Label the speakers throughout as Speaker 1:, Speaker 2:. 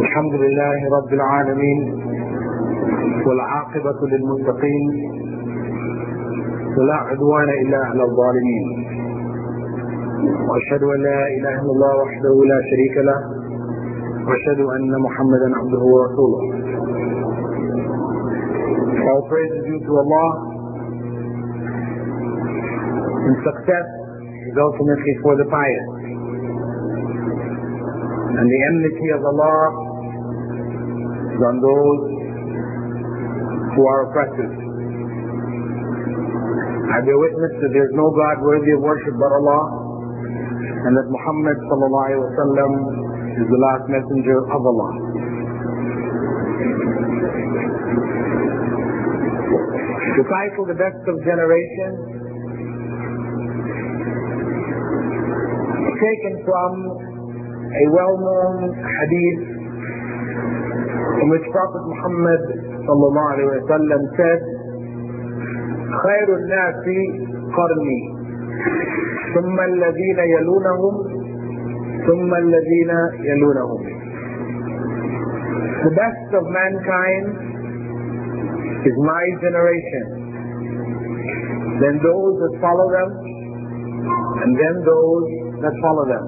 Speaker 1: الحمد لله رب العالمين والعاقبة للمتقين ولا عدوان إلا على الظالمين وأشهد أن لا إله إلا الله وحده لا شريك له وأشهد أن محمدا عبده ورسوله All praise is due to Allah and success is ultimately for the pious. And the enmity of Allah is on those who are oppressors. I bear witness that there is no God worthy of worship but Allah, and that Muhammad wasallam is the last messenger of Allah. Title, The Best of Generations, taken from a well-known hadith in which Prophet Muhammad sallallahu alaihi wasallam said, خير الناس قرني ثم الذين يلونهم ثم الذين يلونهم The best of mankind is my generation. Then those that follow them, and then those that follow them.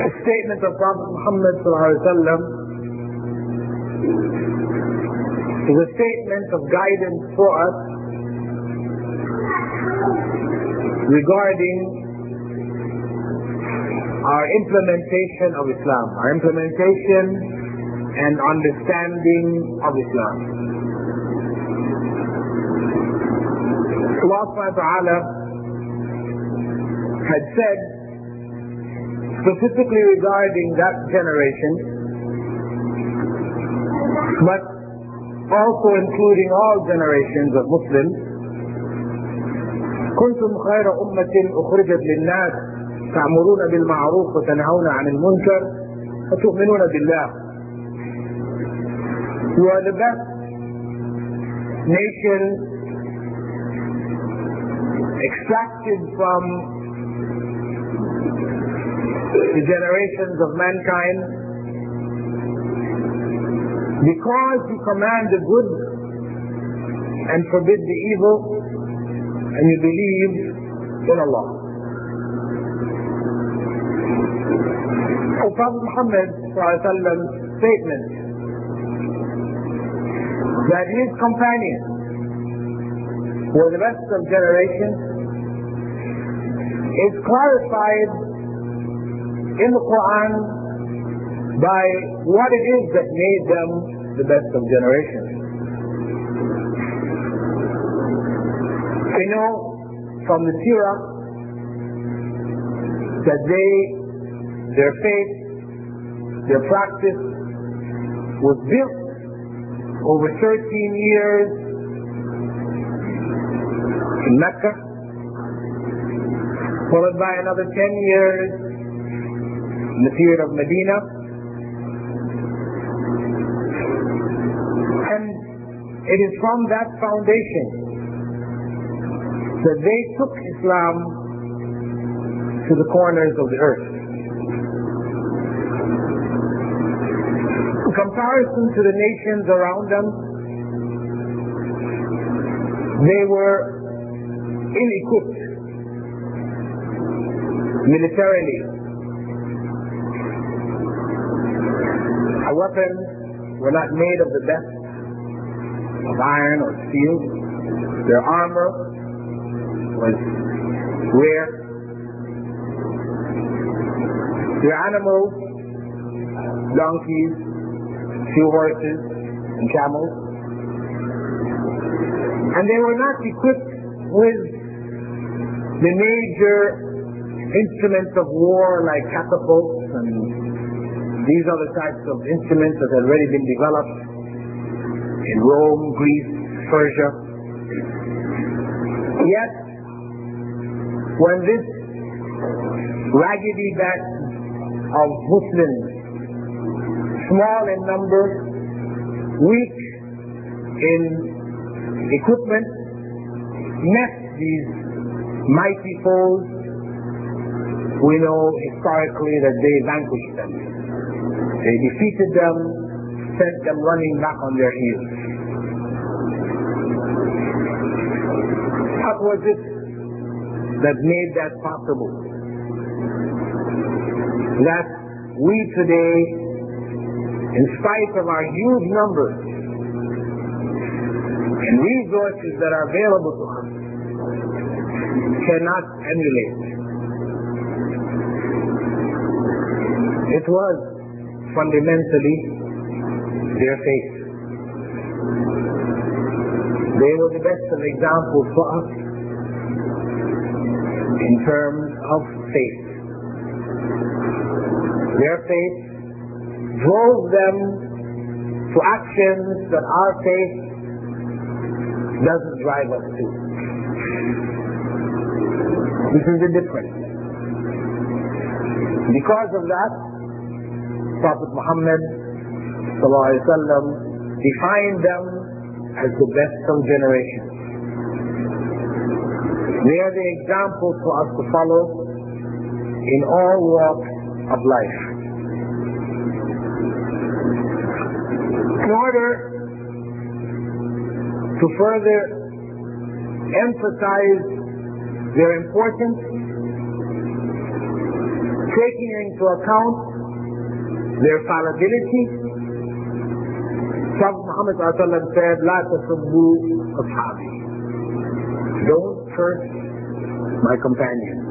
Speaker 1: A statement of Prophet Muhammad is a statement of guidance for us regarding our implementation of Islam, our implementation and understanding of Islam. Allah had said specifically regarding that generation, but also including all generations of Muslims, كنتم خير أمة أخرجت للناس تأمرون بالمعروف وتنهون عن المنكر وتؤمنون بالله. You are the best nation extracted from the generations of mankind because you command the good and forbid the evil and you believe in Allah. Oh, Prophet Muhammad statement that his companions were the best of generations is clarified in the Quran by what it is that made them the best of generations. We know from the Seerah that they, their faith, their practice was built over 13 years in Mecca, followed by another 10 years in the period of Medina. And it is from that foundation that they took Islam to the corners of the earth. In comparison to the nations around them, they were ill-equipped militarily. Our weapons were not made of the best of iron or steel. Their armor was rare. Their animals, donkeys, few horses, and camels. And they were not equipped with the major instruments of war like catapults and these are the types of instruments that had already been developed in Rome, Greece, Persia. Yet, when this raggedy band of Muslims, small in number, weak in equipment, met these mighty foes, we know historically that they vanquished them. They defeated them, sent them running back on their heels. What was it that made that possible? That we today, in spite of our huge numbers and resources that are available to us, cannot emulate. It was fundamentally their faith. They were the best of examples for us in terms of faith. Their faith drove them to actions that our faith doesn't drive us to. This is the difference. Because of that, Prophet Muhammad وسلم, defined them as the best of generations. They are the examples for us to follow in all walks of life. In order to further emphasize their importance, taking into account their fallibility. Prophet Muhammad said, La tasubbu ashabi. Don't curse my companions.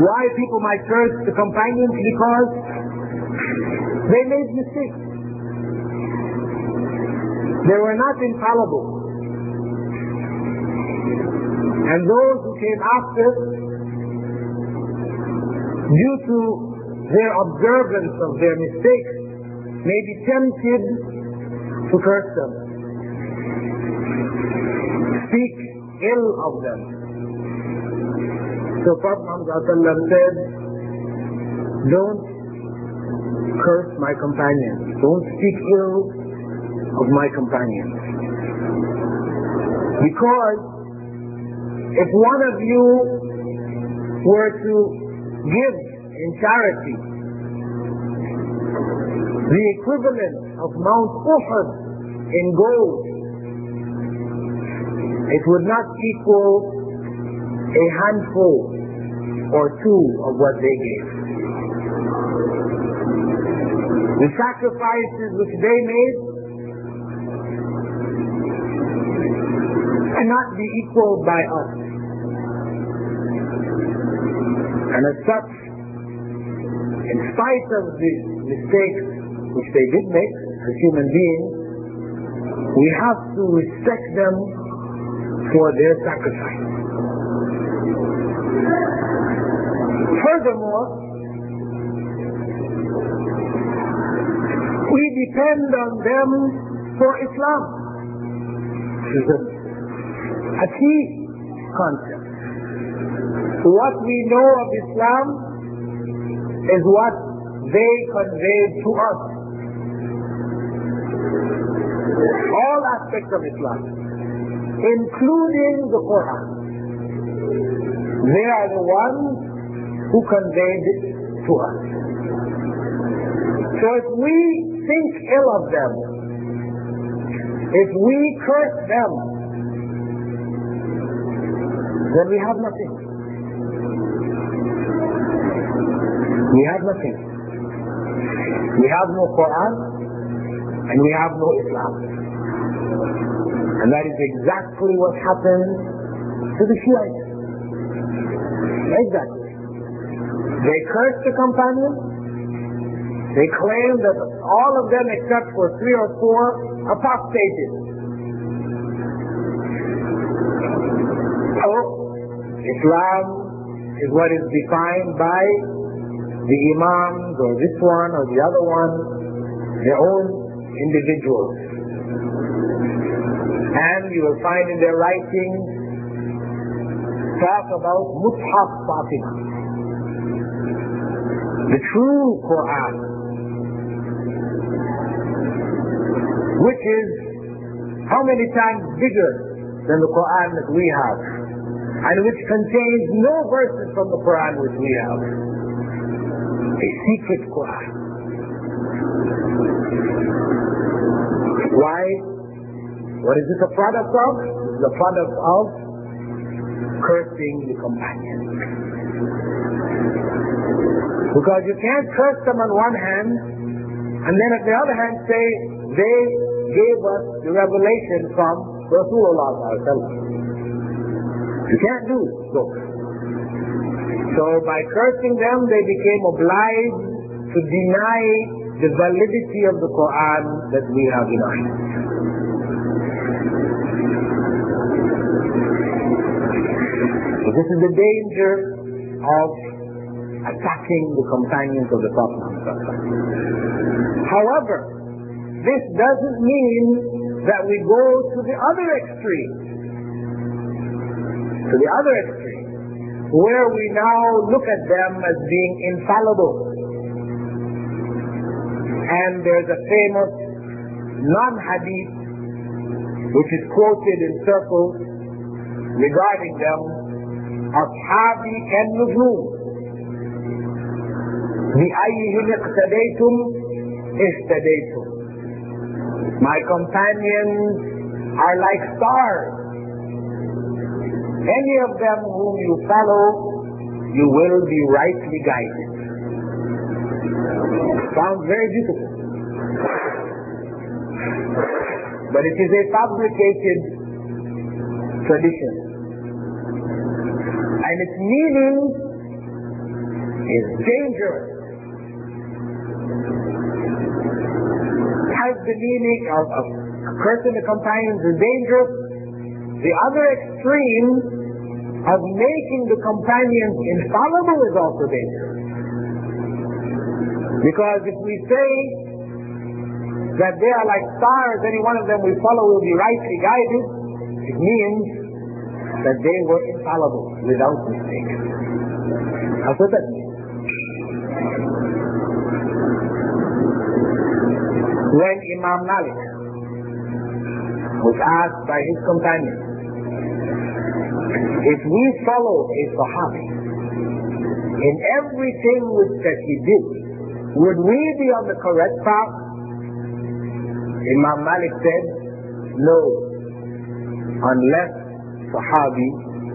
Speaker 1: Why people might curse the companions? Because they made mistakes. They were not infallible. And those who came after due to their observance of their mistakes, may be tempted to curse them, speak ill of them. So Prophet Muhammad said, don't curse my companions. Don't speak ill of my companions. Because if one of you were to give in charity the equivalent of Mount Uhud in gold, it would not equal a handful or two of what they gave. The sacrifices which they made cannot be equaled by us. And as such, in spite of the mistakes which they did make as human beings, we have to respect them for their sacrifice. Furthermore, we depend on them for Islam. This is a, a key concept. What we know of Islam is what they conveyed to us. All aspects of Islam, including the Quran. They are the ones who conveyed it to us. So if we think ill of them, if we curse them, then we have nothing. We have nothing. We have no Quran and we have no Islam. And that is exactly what happened to the Shiites. Exactly. They cursed the companions. They claimed that all of them except for three or four apostated. So, Islam is what is defined by the imams or this one or the other one, their own individuals. And you will find in their writings talk about Mushaf Fatima, the true Quran, which is how many times bigger than the Quran that we have? and which contains no verses from the Quran which we have. A secret Quran. Why? What is this a product of? The product of cursing the companions. Because you can't curse them on one hand and then at the other hand say they gave us the revelation from Rasulullah. You can't do so. So by cursing them, they became obliged to deny the validity of the Quran that we have in our hands. So this is the danger of attacking the companions of the Prophet. However, this doesn't mean that we go to the other extreme. To the other extreme, where we now look at them as being infallible. And there's a famous non-hadith which is quoted in circles regarding them, أصحابي كالنجوم بأيهم اقتديتم اهتديتم My companions are like stars. any of them whom you follow, you will be rightly guided. Sounds very beautiful. But it is a fabricated tradition. And its meaning is dangerous. Has the meaning of, of cursing the companions is dangerous. The other extreme of making the companions infallible is also dangerous. Because if we say that they are like stars, any one of them we follow will be rightly guided, it means that they were infallible without mistake. That's what that means. When Imam Malik was asked by his companions, if we follow a Sahabi in everything which that he did, would we be on the correct path? Imam Malik said, no, unless Sahabi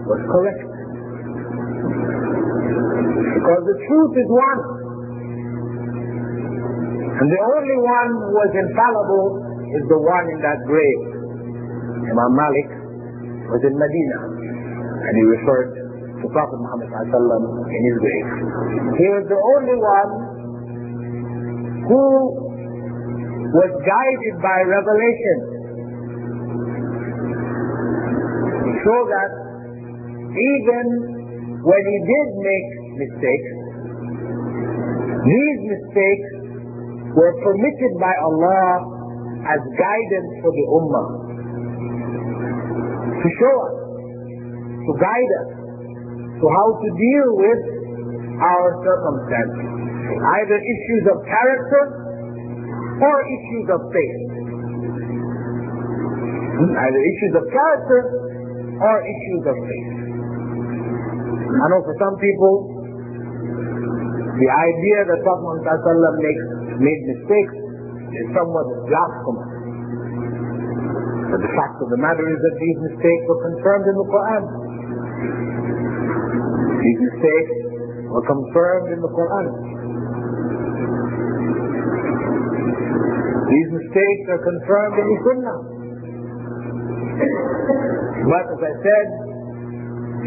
Speaker 1: was correct. Because the truth is one. And the only one who was infallible is the one in that grave. Imam Malik was in Medina and he referred to Prophet Muhammad in his grave. He was the only one who was guided by revelation. So that even when he did make mistakes, these mistakes were permitted by Allah as guidance for the Ummah. To show us, to guide us, to how to deal with our circumstances. Either issues of character or issues of faith. Either issues of character or issues of faith. I know for some people, the idea that Prophet makes made mistakes is somewhat blasphemous. But the fact of the matter is that these mistakes were confirmed in the Quran. These mistakes were confirmed in the Quran. These mistakes are confirmed in the Sunnah. But as I said,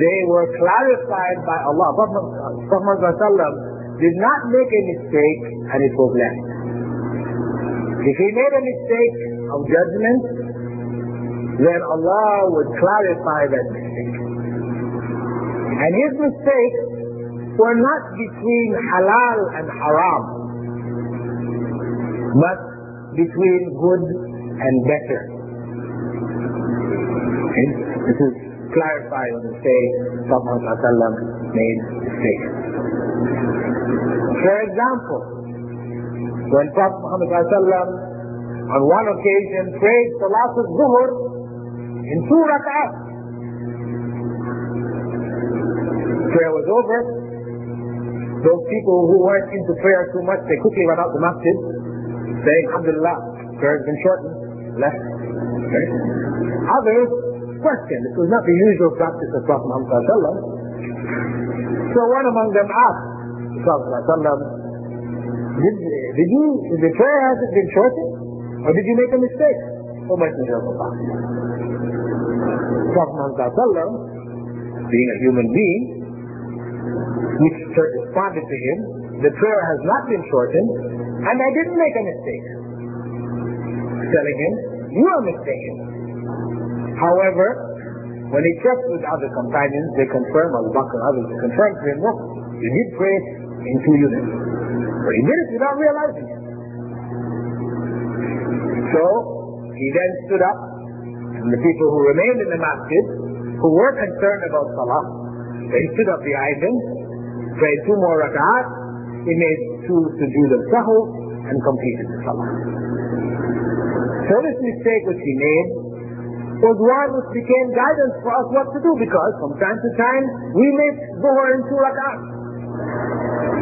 Speaker 1: they were clarified by Allah. Prophet did not make a mistake and it was left. If he made a mistake of judgment, then Allah would clarify that mistake. And his mistakes were not between halal and haram, but between good and better. This is clarified when we say Prophet made mistakes. For example, when Prophet Muhammad on one occasion prayed Salat al-Zuhr in two rak'ahs. Prayer was over. Those people who weren't into prayer too much, they quickly ran out the masjid, saying, Alhamdulillah, prayer has been shortened, left. Okay. Others questioned. This was not the usual practice of Prophet Muhammad So one among them asked Prophet did, did you, the prayer hasn't been shortened? Or did you make a mistake? Oh, o Messenger of Allah. Prophet being a human being, which church responded to him, the prayer has not been shortened, and I didn't make a mistake. Telling him, you are mistaken. However, when he checked with other companions, they confirmed, Abu Bakr and others confirmed to him, look, you did pray in two units. But he did it without realizing it. So, he then stood up, and the people who remained in the masjid, who were concerned about Salah, they stood up behind him, prayed two more rak'ahs, he made two sujood al-sahu, and completed the Salah. So this mistake which he made was one which became guidance for us what to do because from time to time we make Zuhur in two rak'ahs.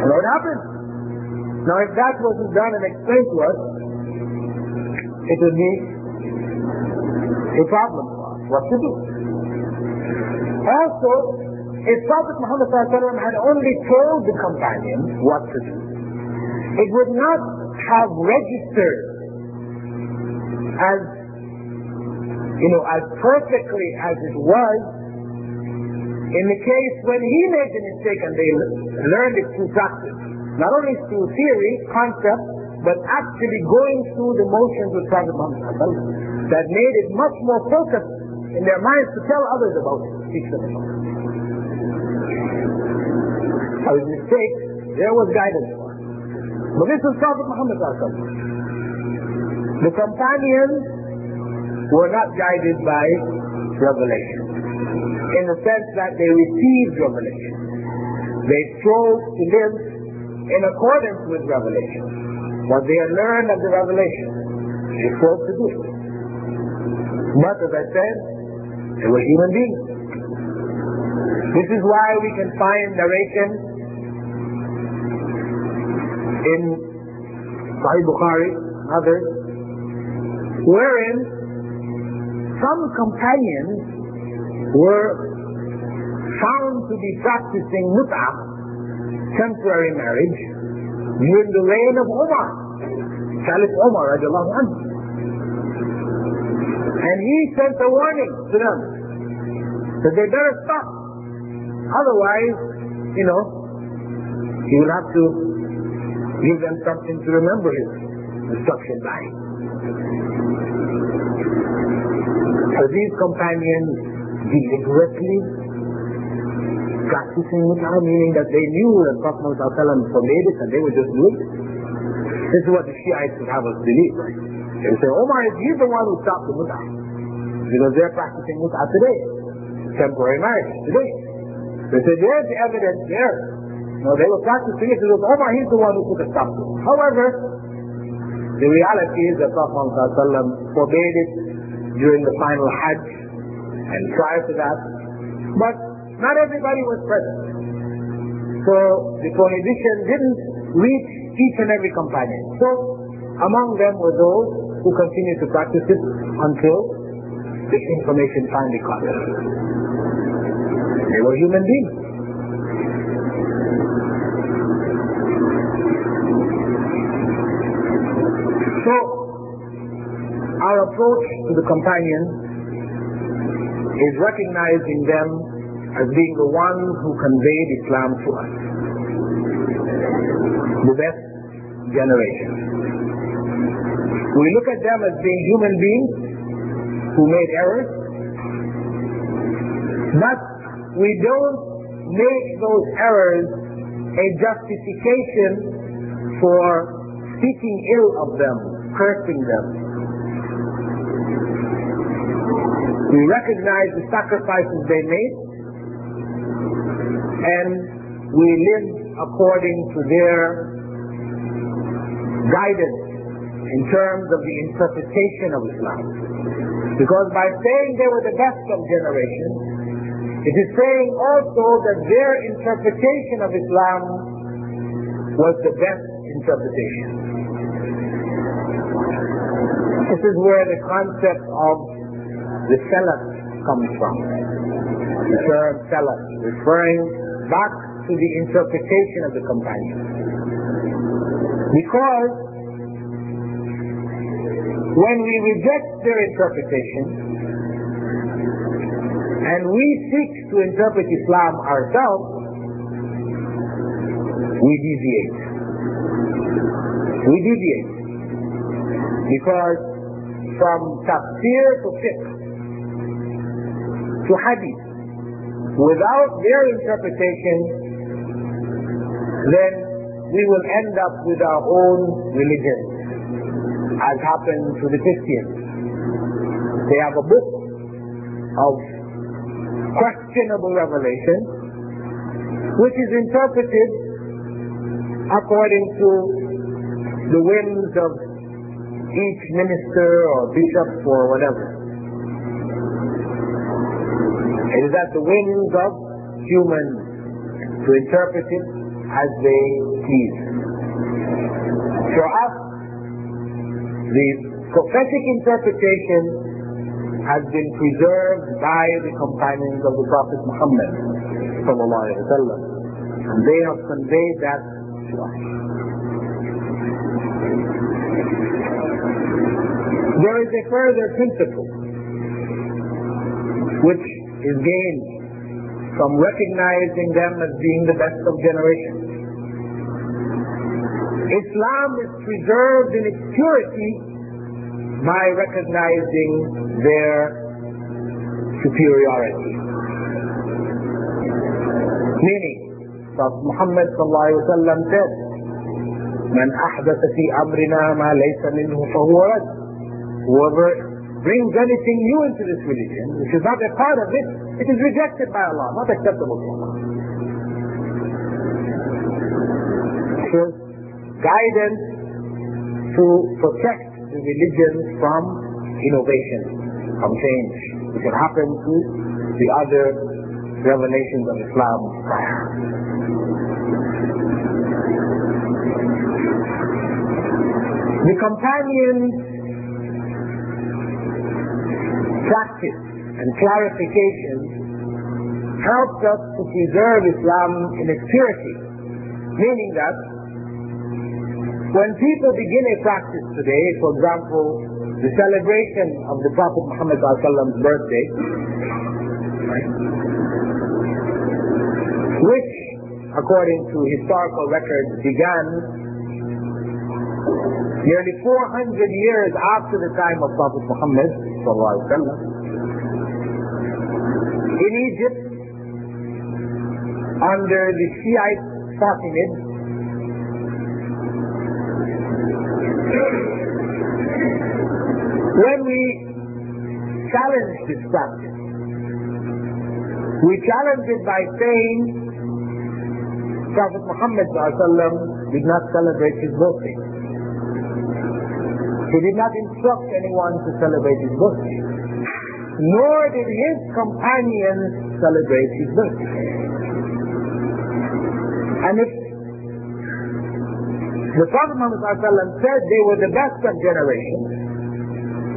Speaker 1: And what happened? Now if that wasn't done and explained to us, it would be a problem for us. What to do? Also, if Prophet Muhammad had only told the companions what to do, it would not have registered as you know as perfectly as it was in the case when he made the mistake and they learned it through practice, not only through theory, concept, but actually going through the motions with Prophet Muhammad that made it much more focused in their minds to tell others about it, teach them about it. By his mistake, there was guidance. But this was Prophet Muhammad The companions were not guided by revelation, in the sense that they received revelation. They strove to live in accordance with revelation. What they had learned of the revelation, they strove to do it. But as I said, they were human beings. This is why we can find narration in Sahih Bukhari, others, wherein some companions were found to be practicing mut'ah, temporary marriage, during the reign of Umar, Caliph Umar radiallahu anhu. And he sent a warning to them that they better stop. Otherwise, you know, he will have to give them something to remember his instruction by. So these companions deliberately practicing Mut'ah, meaning that they knew that Prophet Muhammad forbade it and they were just do it. This is what the Shiites would have us believe. They say, oh Omar is he's the one who stopped the Mut'ah. Because they're practicing Mut'ah today. Temporary marriage today. They say, there's evidence there. No, they were practicing it because Omar, he's the one who put a stop to it. However, the reality is that Prophet Muhammad forbade it during the final Hajj and prior to that. But not everybody was present. So the prohibition didn't reach each and every companion. So among them were those who continued to practice it until the information finally caught them. They were human beings. Our approach to the companions is recognizing them as being the ones who conveyed Islam to us. The best generation. We look at them as being human beings who made errors, but we don't make those errors a justification for speaking ill of them, cursing them. We recognize the sacrifices they made, and we live according to their guidance in terms of the interpretation of Islam. Because by saying they were the best of generations, It is saying also that their interpretation of Islam was the best interpretation. This is where the concept of the Salaf comes from. The term Salaf, referring back to the interpretation of the companions. Because when we reject their interpretation and we seek to interpret Islam ourselves, we deviate. We deviate. Because from tafsir to fiqh to hadith, without their interpretation, then we will end up with our own religion, as happened to the Christians. They have a book of questionable revelation, which is interpreted according to the whims of each minister or bishop or whatever. It is at the whims of humans to interpret it as they please. For us, the prophetic interpretation has been preserved by the companions of the Prophet Muhammad and they have conveyed that to us. There is a further principle which is gained from recognizing them as being the best of generations. Islam is preserved in its purity by recognizing their superiority. Meaning, Prophet Muhammad said, من أحدث في أمرنا ما ليس منه فهو رد. Whoever brings anything new into this religion, which is not a part of it, it is rejected by Allah, not acceptable to Allah. So, guidance to protect the religion from innovation, from change, which can happen to the other revelations of Islam prior. The companions practice and clarification helped us to preserve Islam in its purity, meaning that when people begin a practice today, for example, the celebration of the Prophet Muhammad's birthday, which, according to historical records, began nearly 400 years after the time of Prophet Muhammad in Egypt under the Shiite Fatimids when we challenge this practice we challenge it by saying Prophet Muhammad did not celebrate his birthday he did not instruct anyone to celebrate his birthday. Nor did his companions celebrate his birthday. And if the Prophet Muhammad said they were the best of generations,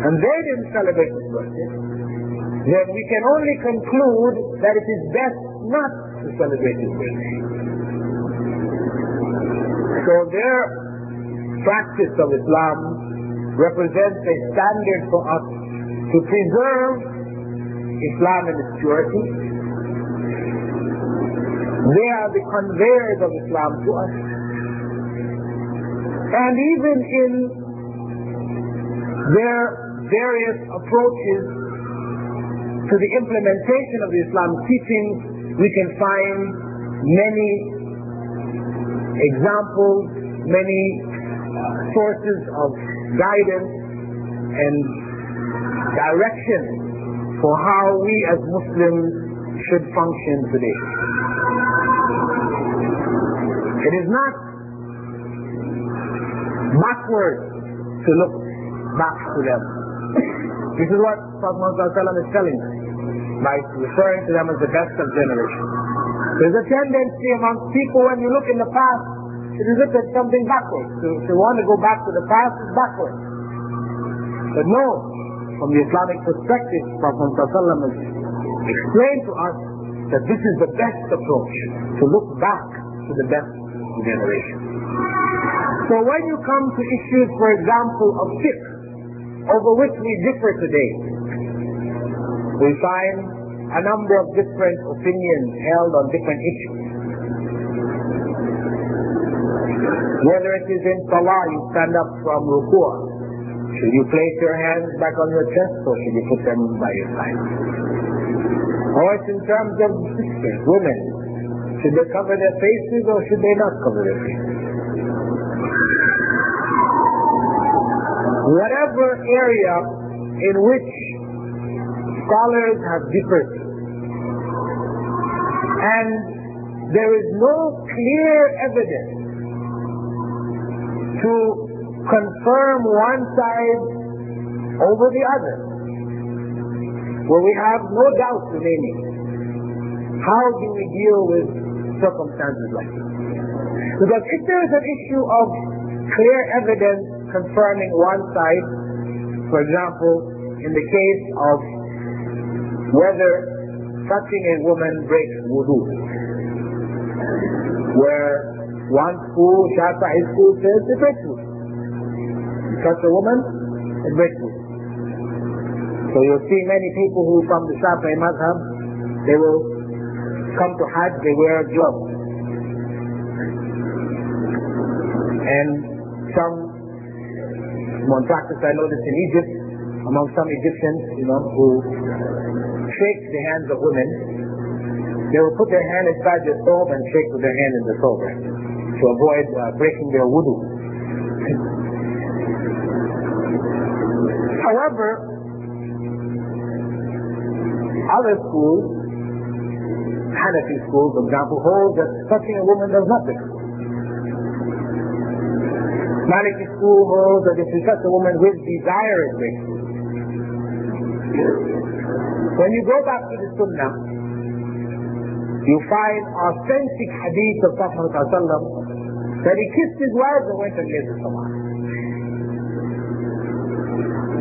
Speaker 1: and they didn't celebrate his birthday, then we can only conclude that it is best not to celebrate his birthday. So their practice of Islam represents a standard for us to preserve Islam in its purity. They are the conveyors of Islam to us. And even in their various approaches to the implementation of the Islam teachings, we can find many examples, many sources of guidance and direction for how we as Muslims should function today. It is not backward to look back to them. This is what Prophet Muhammad is telling us. by referring to them as the best of generations. There's a tendency among people when you look in the past, is look at something backwards. To, to want to go back to the past is backwards. But no, from the Islamic perspective, Prophet has explained to us that this is the best approach, to look back to the best generation. So when you come to issues, for example, of fiqh, over which we differ today, we find a number of different opinions held on different issues. Whether it is in salah, you stand up from ruku'ah. Should you place your hands back on your chest or should you put them by your side? Or it's in terms of sisters, women. Should they cover their faces or should they not cover their faces? Whatever area in which scholars have differed. And there is no clear evidence to confirm one side over the other, where we have no doubt remaining. How do we deal with circumstances like this? Because if there is an issue of clear evidence confirming one side, for example, in the case of whether touching a woman breaks wudu. Where one school, Shafi'i school says wudu. You touch a woman, breaks wudu. So you'll see many people who from the Shafi'i Madhab, they will come to Hajj, they wear gloves. And some one practice I noticed in Egypt, among some Egyptians, you know, who shake the hands of women, they will put their hand inside their thobe and shake with their hand in the thobe to avoid uh, breaking their wudu. However, other schools, Hanafi schools, for example, hold that touching a woman does nothing. Maliki school holds that if you touch a woman with desire, it breaks. When you go back to the Sunnah, you find authentic hadith of Prophet that he kissed his wife and went laid the Salah.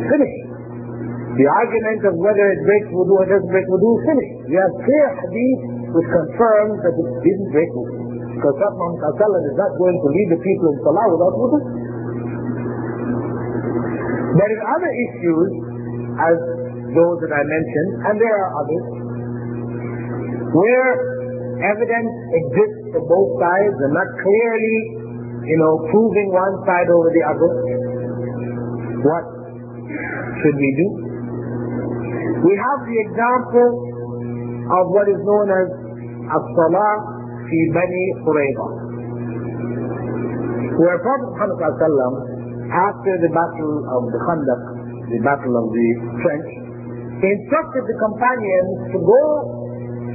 Speaker 1: Finished. The argument of whether it breaks wudu or doesn't break wudu is finished. We have clear hadith which confirms that it didn't break wudu. Because Prophet is not going to lead the people in Salah without wudu. There is other issues as those that I mentioned, and there are others, where evidence exists for both sides and not clearly, you know, proving one side over the other. What should we do? We have the example of what is known as as-salah fi Bani Qurayza, where Prophet Muhammad after the battle of the Khandaq, the battle of the trench, instructed the companions to go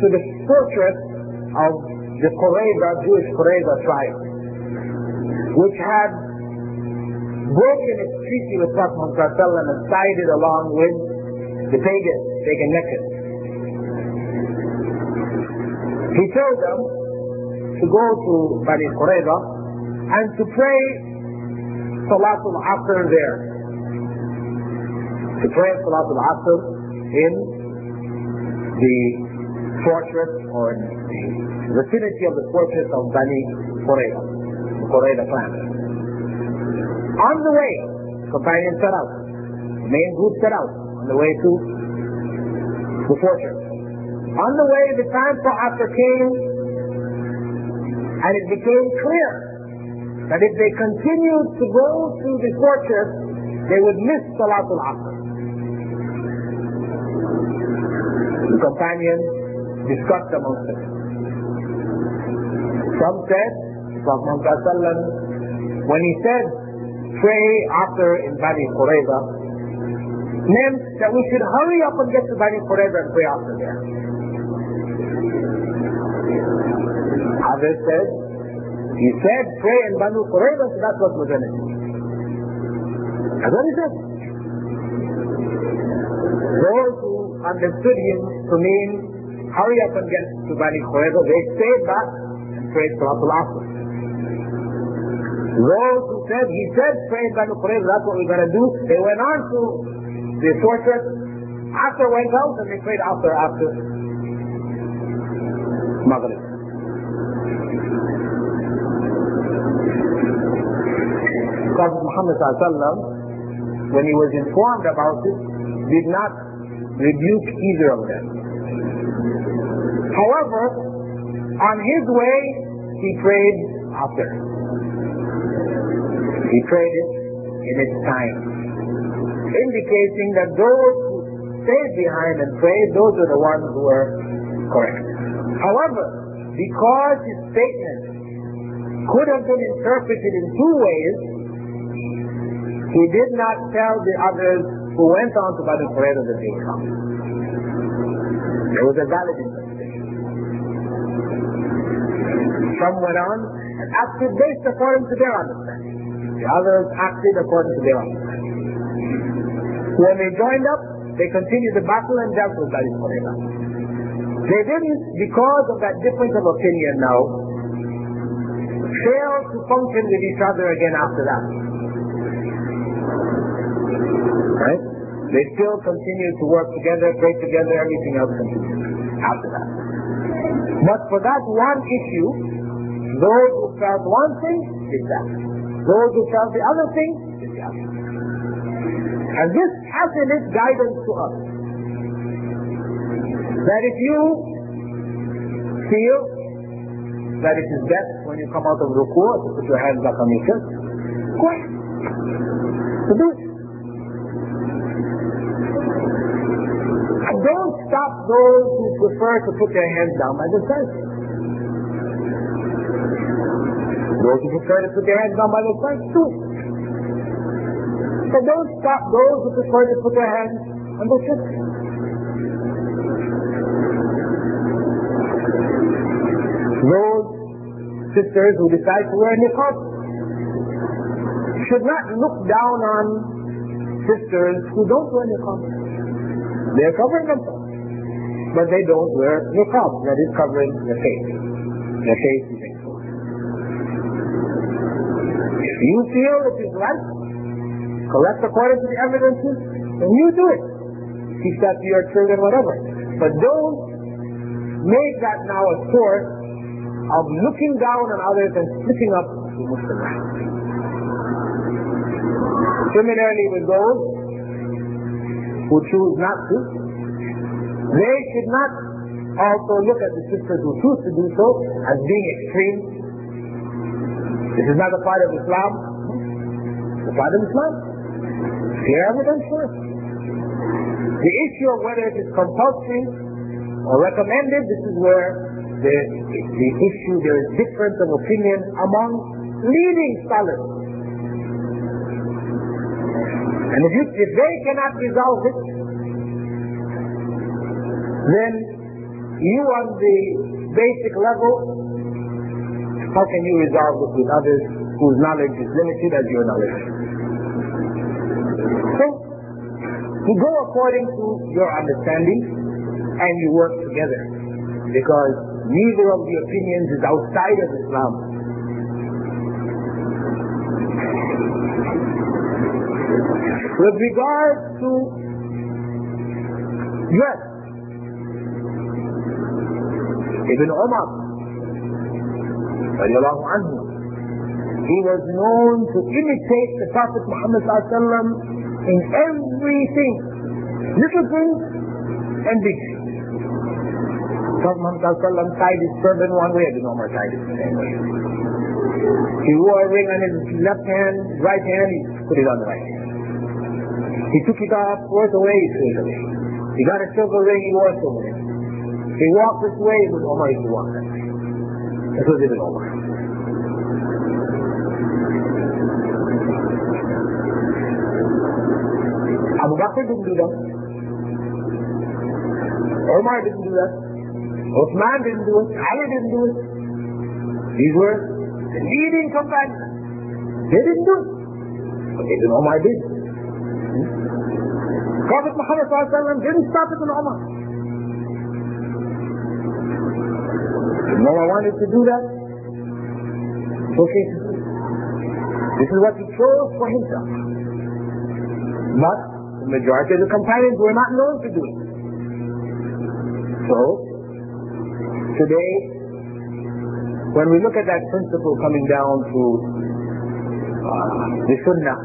Speaker 1: to the fortress of the Qurayza, Jewish Qurayza tribe, which had broken its treaty with Prophet Muhammad and sided along with the pagan, pagan Mecca. He told them to go to Bani Qurayza and to pray Salatul Asr there. To pray Salatul Asr in the fortress or vicinity of the fortress of Bani Qurayza, the Qurayza clan. On the way, companions set out. The main group set out on the way to the fortress. On the way, the time for Asr came, and it became clear that if they continued to go through the fortress, they would miss Salatul Asr. The companions discussed amongst them. Some said, Prophet when he said, pray Asr in Bani Qurayza, meant that we should hurry up and get to Bani Qurayza and pray Asr there. Others said, he said, pray in Bani Qurayza, so that's what going to do. That's what he said. Those who understood him to mean hurry up and get to Bani Qurayza. They stayed back and prayed Salatul Asr. Those who said, he said pray Bani Qurayza, that's what we're going to do. They went on to the fortress. After went out and they prayed Asr after Maghrib. Prophet Muhammad when he was informed about it, did not rebuke either of them. However, on his way, he prayed after. He prayed it in its time, indicating that those who stayed behind and prayed, those are the ones who were correct. However, because his statement could have been interpreted in two ways, he did not tell the others who went on to Banu Qurayza that they come. There was a valid Some went on and acted based according to their understanding. The others acted according to their understanding. When they joined up, they continued the battle and dealt with Banu Qurayza. They didn't, because of that difference of opinion now, fail to function with each other again after that. Right? They still continue to work together, pray together, everything else after that. But for that one issue, those who felt one thing did that. Those who felt the other thing did the other. And this has in its guidance to us. That if you feel that it is best when you come out of ruku to put your hands back on your chest, go ahead. Do it. don't stop those who prefer to put their hands down by themselves. Those who prefer to put their hands down by themselves, too. But don't stop those who prefer to put their hands on their hips. Those sisters who decide to wear niqab should not look down on sisters who don't wear niqab. They're covering themselves. But they don't wear niqab, that is covering their face. Their face you feel it is right, correct according to the evidences, then you do it. Teach that to your children, whatever. But don't make that now a source of looking down on others and sticking up the Muslim right. Similarly with those who choose not to, they should not also look at the sisters who choose to do so as being extreme. This is not a part of Islam. The part of Islam. Clear evidence for it. The issue of whether it is compulsory or recommended, this is where the, the issue, there is difference of opinion among leading scholars. And if, you, if they cannot resolve it, then you on the basic level, how can you resolve it with others whose knowledge is limited as your knowledge? So, you go according to your understanding and you work together because neither of the opinions is outside of Islam. With regard to dress, Ibn Umar, radiallahu anhu, he was known to imitate the Prophet Muhammad in everything, little things and big things. Prophet Muhammad tied his turban one way, Ibn Umar tied it the same way. He wore a ring on his left hand, right hand, he put it on the right hand. He took it off, it away, he threw it away. He got a silver ring, he wore a silver ring. He walked this way, but Omar used to walk that way. That's what Ibn Omar. Abu Bakr didn't do that. Omar didn't do that. Uthman didn't do it. Ali didn't do it. These were the leading companions. They didn't do it. But Ibn Omar did. Prophet Muhammad didn't stop it Ibn Umar. No one wanted to do that. Okay. This is what he chose for himself. But the majority of the companions were not known to do it. So, today, when we look at that principle coming down to uh, the Sunnah,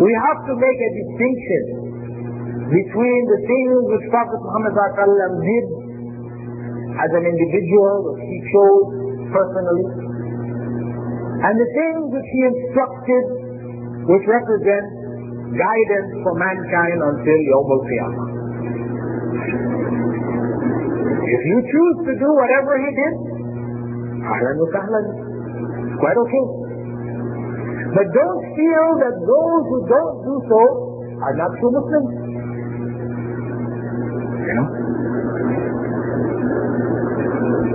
Speaker 1: we have to make a distinction between the things which Prophet Muhammad did as an individual, which he chose personally, and the things which he instructed, which represent guidance for mankind until Yom Qiyamah. If you choose to do whatever he did, sahlan, quite okay. But don't feel that those who don't do so are not true Muslims. You know?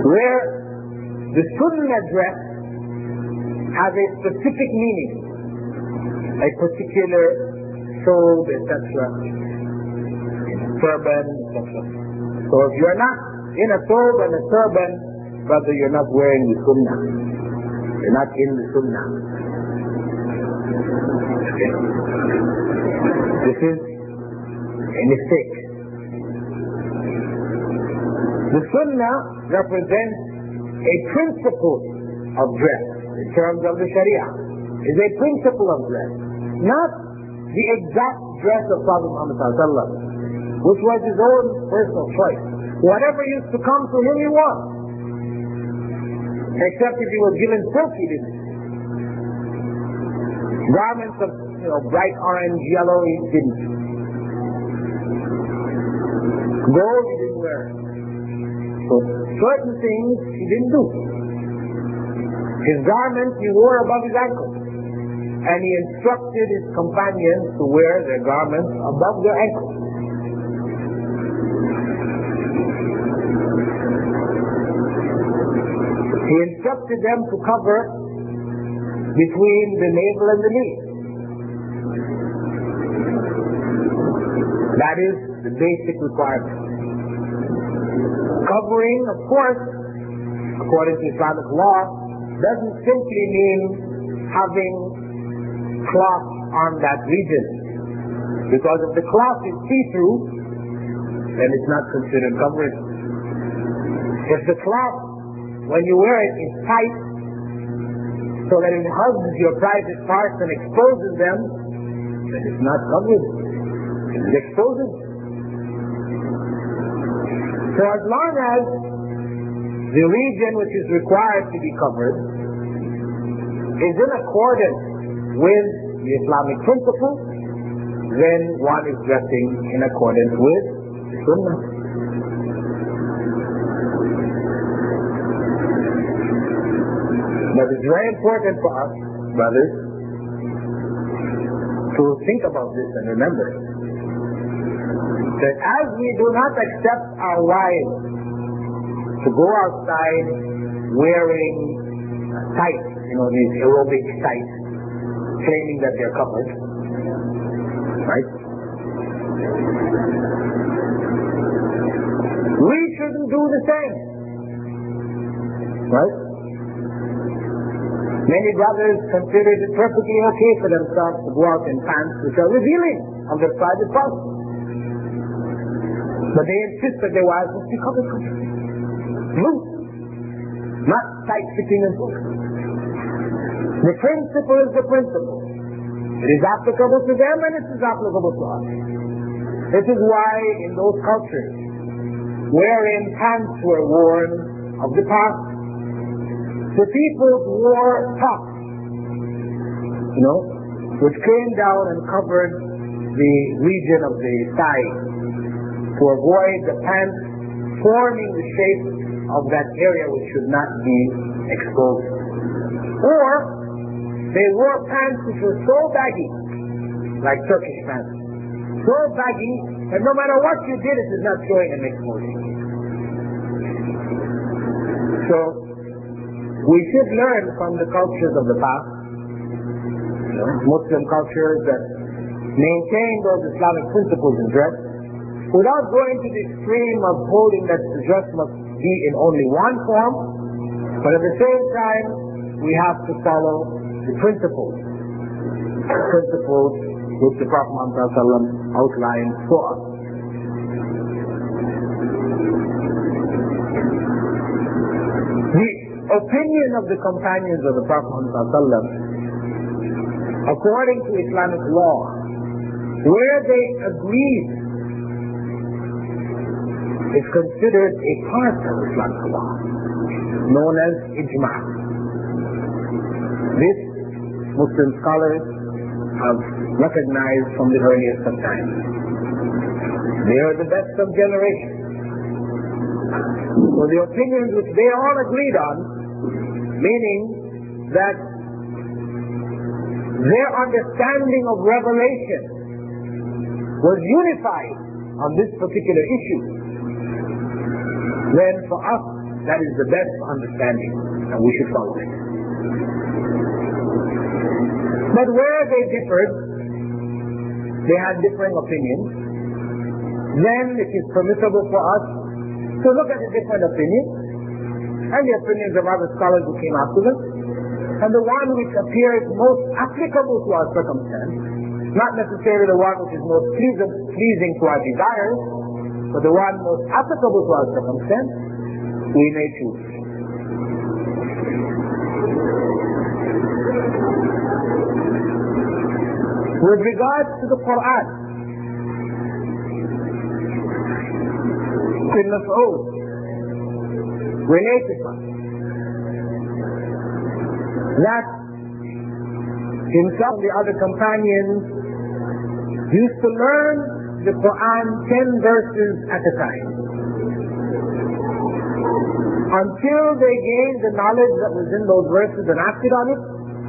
Speaker 1: Where the Sunnah dress has a specific meaning, a particular soul, etc., turban, etc. So if you're not in a thobe and a turban, brother, you're not wearing the Sunnah. You're not in the Sunnah. This is a mistake. The Sunnah represents a principle of dress in terms of the Sharia. Is a principle of dress, not the exact dress of Prophet Muhammad which was his own personal choice. Whatever used to come to him, he wore. Except if he was given silk, he didn't. Garments of you know, bright orange, yellow, he didn't. Gold, he didn't wear. So certain things he didn't do. His garments he wore above his ankles. And he instructed his companions to wear their garments above their ankles. He instructed them to cover between the navel and the knee. That is the basic requirement. Covering, of course, according to Islamic law, doesn't simply mean having cloth on that region. Because if the cloth is see-through, then it's not considered covering. If the cloth, when you wear it, is tight, so that it hugs your private parts and exposes them, then it's not covering. It exposes. So as long as the region which is required to be covered is in accordance with the Islamic principle, then one is dressing in accordance with Sunnah. But it's very important for us, brothers, to think about this and remember it that as we do not accept our wives to go outside wearing tights, you know, these aerobic tights, claiming that they're covered, right? We shouldn't do the same, right? Many brothers consider it perfectly okay for themselves to go out in pants which are revealing of their private parts. But they insist that their wives must be covered Loose. Not tight fitting and loose. The principle is the principle. It is applicable to them and it is applicable to us. This is why in those cultures wherein pants were worn of the past, the people wore tops, you know, which came down and covered the region of the thigh to avoid the pants forming the shape of that area which should not be exposed. Or they wore pants which were so baggy, like Turkish pants, so baggy that no matter what you did, it is not showing an exposure. So we should learn from the cultures of the past, Muslim cultures that maintain those Islamic principles in dress without going to the extreme of holding that the dress must be in only one form, but at the same time, we have to follow the principles, the principles which the Prophet Muhammad outlined for us. The opinion of the companions of the Prophet Muhammad according to Islamic law, where they agreed is considered a part of Islamic law, known as ijma. This Muslim scholars have recognized from the earliest of times. They are the best of generations. So the opinions which they all agreed on, meaning that their understanding of revelation was unified on this particular issue, then for us that is the best understanding and we should follow it. But where they differed, they had differing opinions, then it is permissible for us to look at the different opinions and the opinions of other scholars who came after them, and the one which appears most applicable to our circumstance, not necessarily the one which is most pleasing, pleasing to our desires, but the one most applicable to our circumstance, we may choose. With regards to the Quran, Ibn Mas'ud related that himself and the other companions used to learn the Quran 10 verses at a time until they gained the knowledge that was in those verses and acted on it,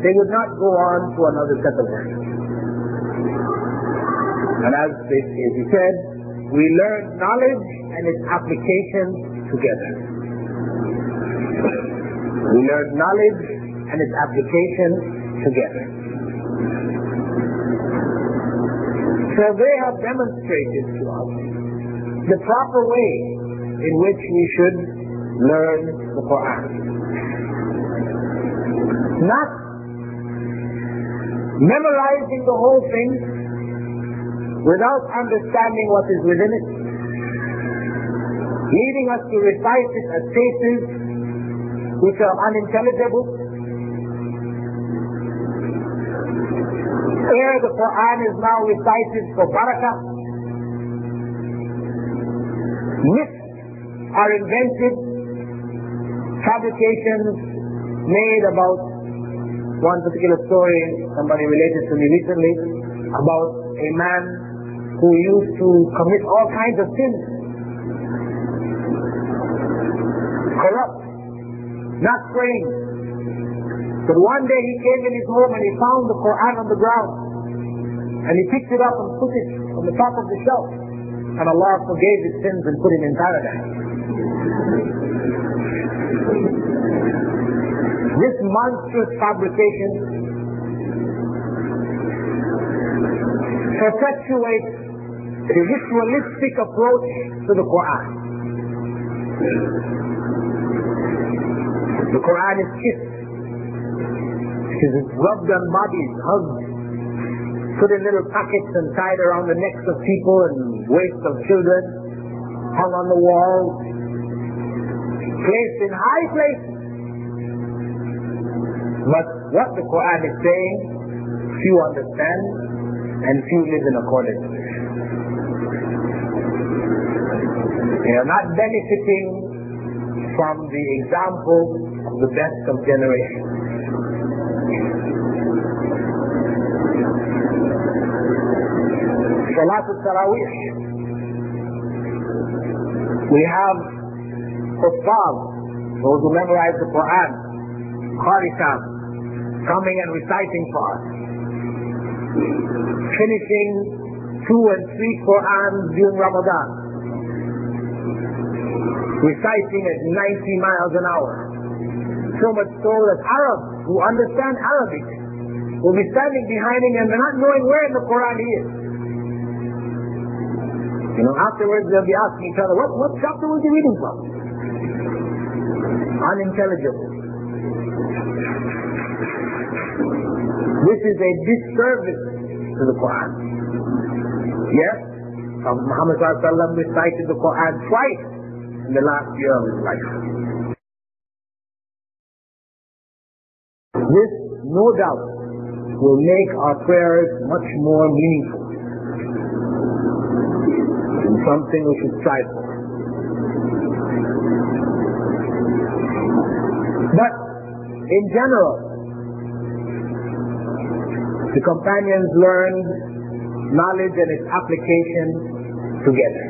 Speaker 1: they would not go on to another set of verses. And as, as he said, we learn knowledge and its application together. We learn knowledge and its application together. So they have demonstrated to us the proper way in which we should learn the Quran. Not memorizing the whole thing without understanding what is within it, leading us to recite it as paces which are unintelligible. Here the Quran is now recited for barakah. Myths are invented, fabrications made about one particular story somebody related to me recently about a man who used to commit all kinds of sins. Corrupt, not praying. But one day he came in his home and he found the Quran on the ground. And he picked it up and put it on the top of the shelf. And Allah forgave his sins and put him in paradise. This monstrous fabrication perpetuates the ritualistic approach to the Quran. The Quran is kissed. It is rubbed on bodies, hugged, put in little pockets and tied around the necks of people and waists of children, hung on the walls, placed in high places. But what the Quran is saying, few understand and few live in accordance. They are not benefiting from the example of the best of generations. Salat al-Taraweeh. We have Huffaz, those who memorize the Quran, Kharisan, coming and reciting for us. Finishing two and three Qurans during Ramadan. Reciting at 90 miles an hour. So much so that Arabs who understand Arabic will be standing behind him and not knowing where in the Quran he is. You know, afterwards they'll be asking each other, what, what chapter was he reading from? Unintelligible. This is a disservice to the Quran. Yes, Muhammad recited the Quran twice in the last year of his life. This, no doubt, will make our prayers much more meaningful something we should strive for. But in general, the companions learned knowledge and its application together.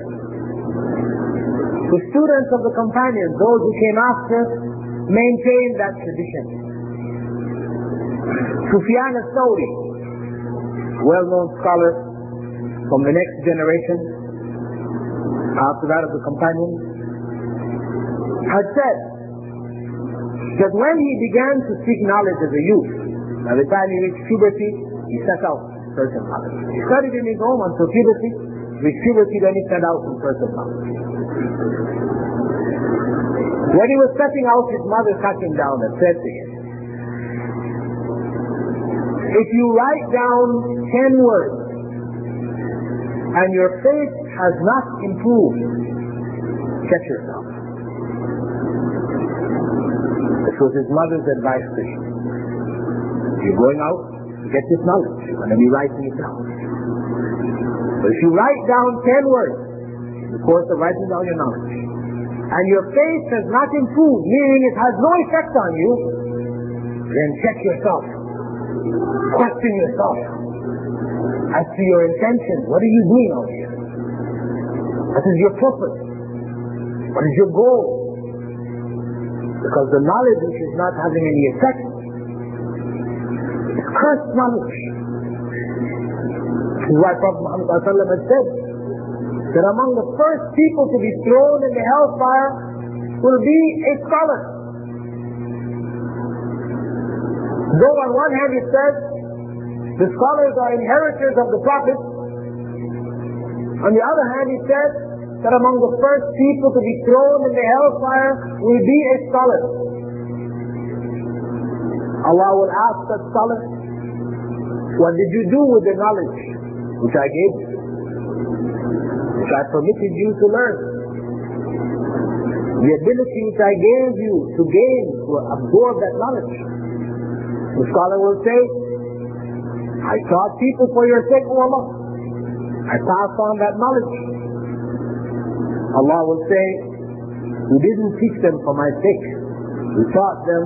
Speaker 1: The students of the companions, those who came after, maintained that tradition. Sufyan al-Thawri, well-known scholar from the next generation, after that of the companions, had said that when he began to seek knowledge as a youth, by the time he reached puberty, he set out certain knowledge. He studied in his home until puberty, with puberty then he set out in certain knowledge. When he was setting out, his mother sat him down and said to him, if you write down ten words and your faith has not improved, check yourself. This was his mother's advice to him. You're going out to get this knowledge, and then you writing it down. But if you write down ten words, in the course of writing down your knowledge, and your faith has not improved, meaning it has no effect on you, then check yourself. Question yourself as to your intention. What are you doing out here? What is your purpose? What is your goal? Because the knowledge which is not having any effect is cursed knowledge. This is why Prophet Muhammad has said that among the first people to be thrown in the hellfire will be a scholar. Though on one hand it says the scholars are inheritors of the Prophet, on the other hand he says that among the first people to be thrown in the hellfire will be a scholar. Allah will ask that scholar, what did you do with the knowledge which I gave you? Which I permitted you to learn? The ability which I gave you to gain, to absorb that knowledge. The scholar will say, I taught people for your sake, O Allah. I passed on that knowledge. Allah will say, We didn't teach them for my sake. We taught them,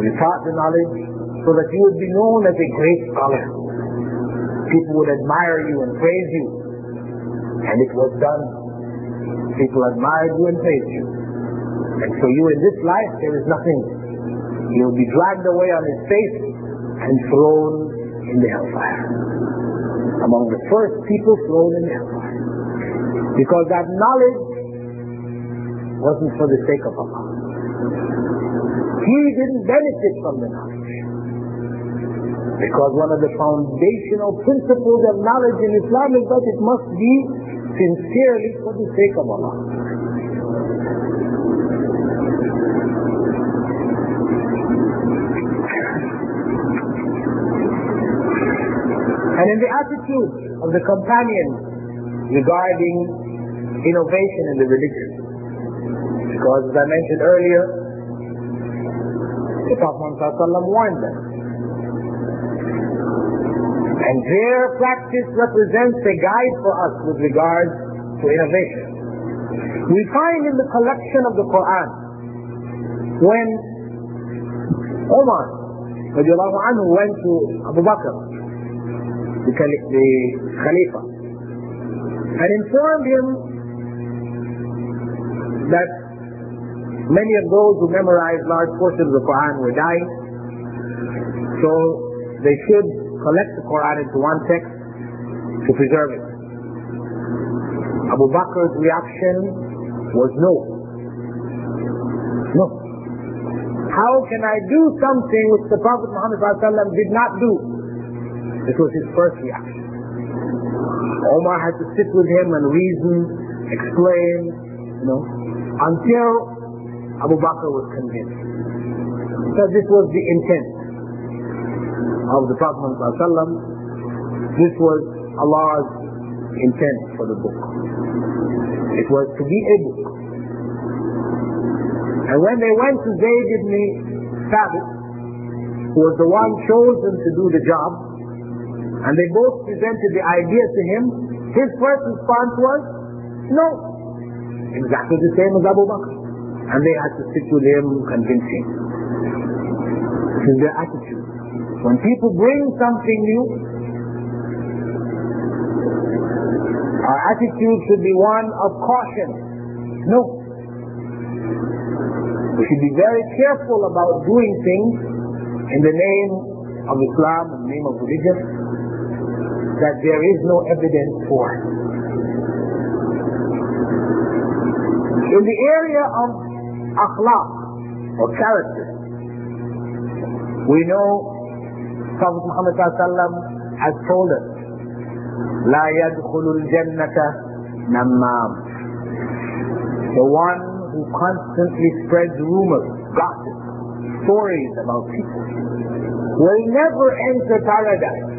Speaker 1: we taught the knowledge so that you would be known as a great scholar. People would admire you and praise you. And it was done. People admired you and praised you. And for you in this life, there is nothing. You'll be dragged away on his face and thrown in the hellfire. Among the first people thrown in hellfire. Because that knowledge wasn't for the sake of Allah. He didn't benefit from the knowledge. Because one of the foundational principles of knowledge in Islam is that it must be sincerely for the sake of Allah. And in the of the companions regarding innovation in the religion. Because as I mentioned earlier, the Prophet Muhammad warned them. And their practice represents a guide for us with regard to innovation. We find in the collection of the Quran when Umar anhu went to Abu Bakr, Khalifa, and informed him that many of those who memorized large portions of the Quran were dying. So they should collect the Quran into one text to preserve it. Abu Bakr's reaction was no. No. How can I do something which the Prophet Muhammad did not do? This was his first reaction. Omar had to sit with him and reason, explain, you know, until Abu Bakr was convinced. So this was the intent of the Prophet Muhammad This was Allah's intent for the book. It was to be a book. And when they went to Zayd ibn Thabit, who was the one chosen to do the job, and they both presented the idea to him, his first response was, no. Exactly the same as Abu Bakr. And they had to sit with him, convince him. This is their attitude. When people bring something new, our attitude should be one of caution. No. We should be very careful about doing things in the name of Islam, in the name of religion, that there is no evidence for. In the area of akhlaq, or character, we know Prophet Muhammad has told us, لا يدخل الجنة نمام. The one who constantly spreads rumors, gossip, stories about people, will never enter paradise.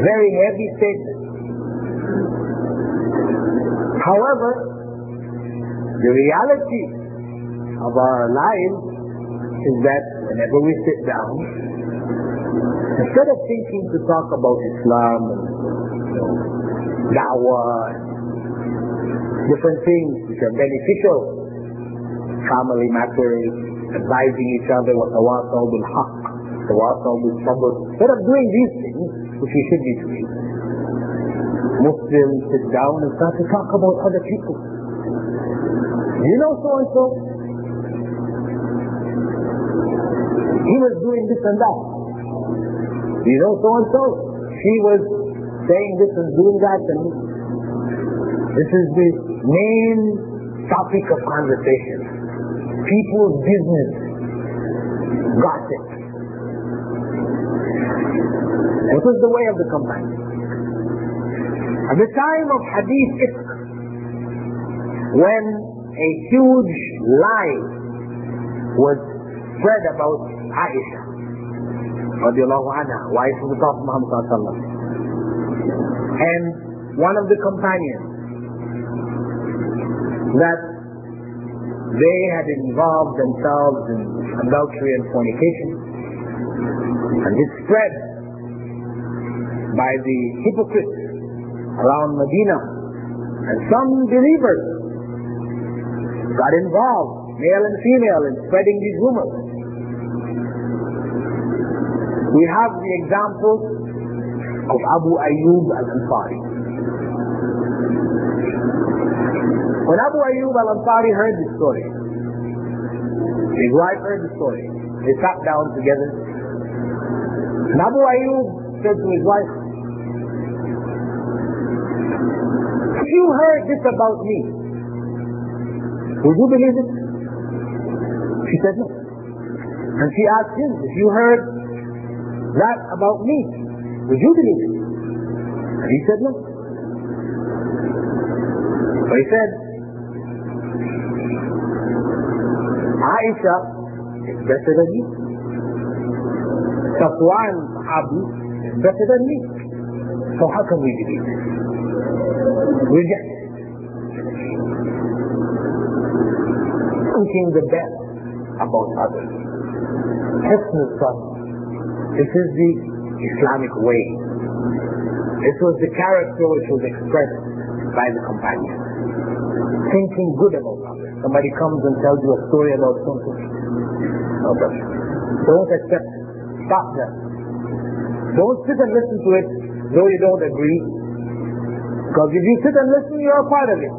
Speaker 1: Very heavy statement. However, the reality of our lives is that whenever we sit down, instead of thinking to talk about Islam and da'wah, different things which are beneficial, family matters, advising each other, what the tawasaw bil haqq, tawasaw bil sabr. Instead of doing these things, which we should be doing, Muslims sit down and start to talk about other people. You know so and so? He was doing this and that. You know so and so? She was saying this and doing that and this is the main topic of conversation. People's business. Gossip. This was the way of the companions. At the time of Hadith Ifk, when a huge lie was spread about Aisha, anha, wife of the Prophet Muhammad and one of the companions that they had involved themselves in adultery and fornication, and it spread by the hypocrites around Medina, and some believers got involved, male and female, in spreading these rumors. We have the example of Abu Ayyub al-Ansari. When Abu Ayyub al-Ansari heard the story, his wife heard the story, they sat down together, and Abu Ayyub said to his wife, you heard this about me, would you believe it? She said no. And she asked him, if you heard that about me, would you believe it? And he said no. So he said, Aisha is better than you. Safwan Sahabi is better than me. So how can we believe it? Reject. Thinking the best about others. This is the Islamic way. This was the character which was expressed by the companions. Thinking good about others. Somebody comes and tells you a story about something. Oh, Brother. Don't accept. Stop that. Don't sit and listen to it though you don't agree. Because if you sit and listen, you're a part of it.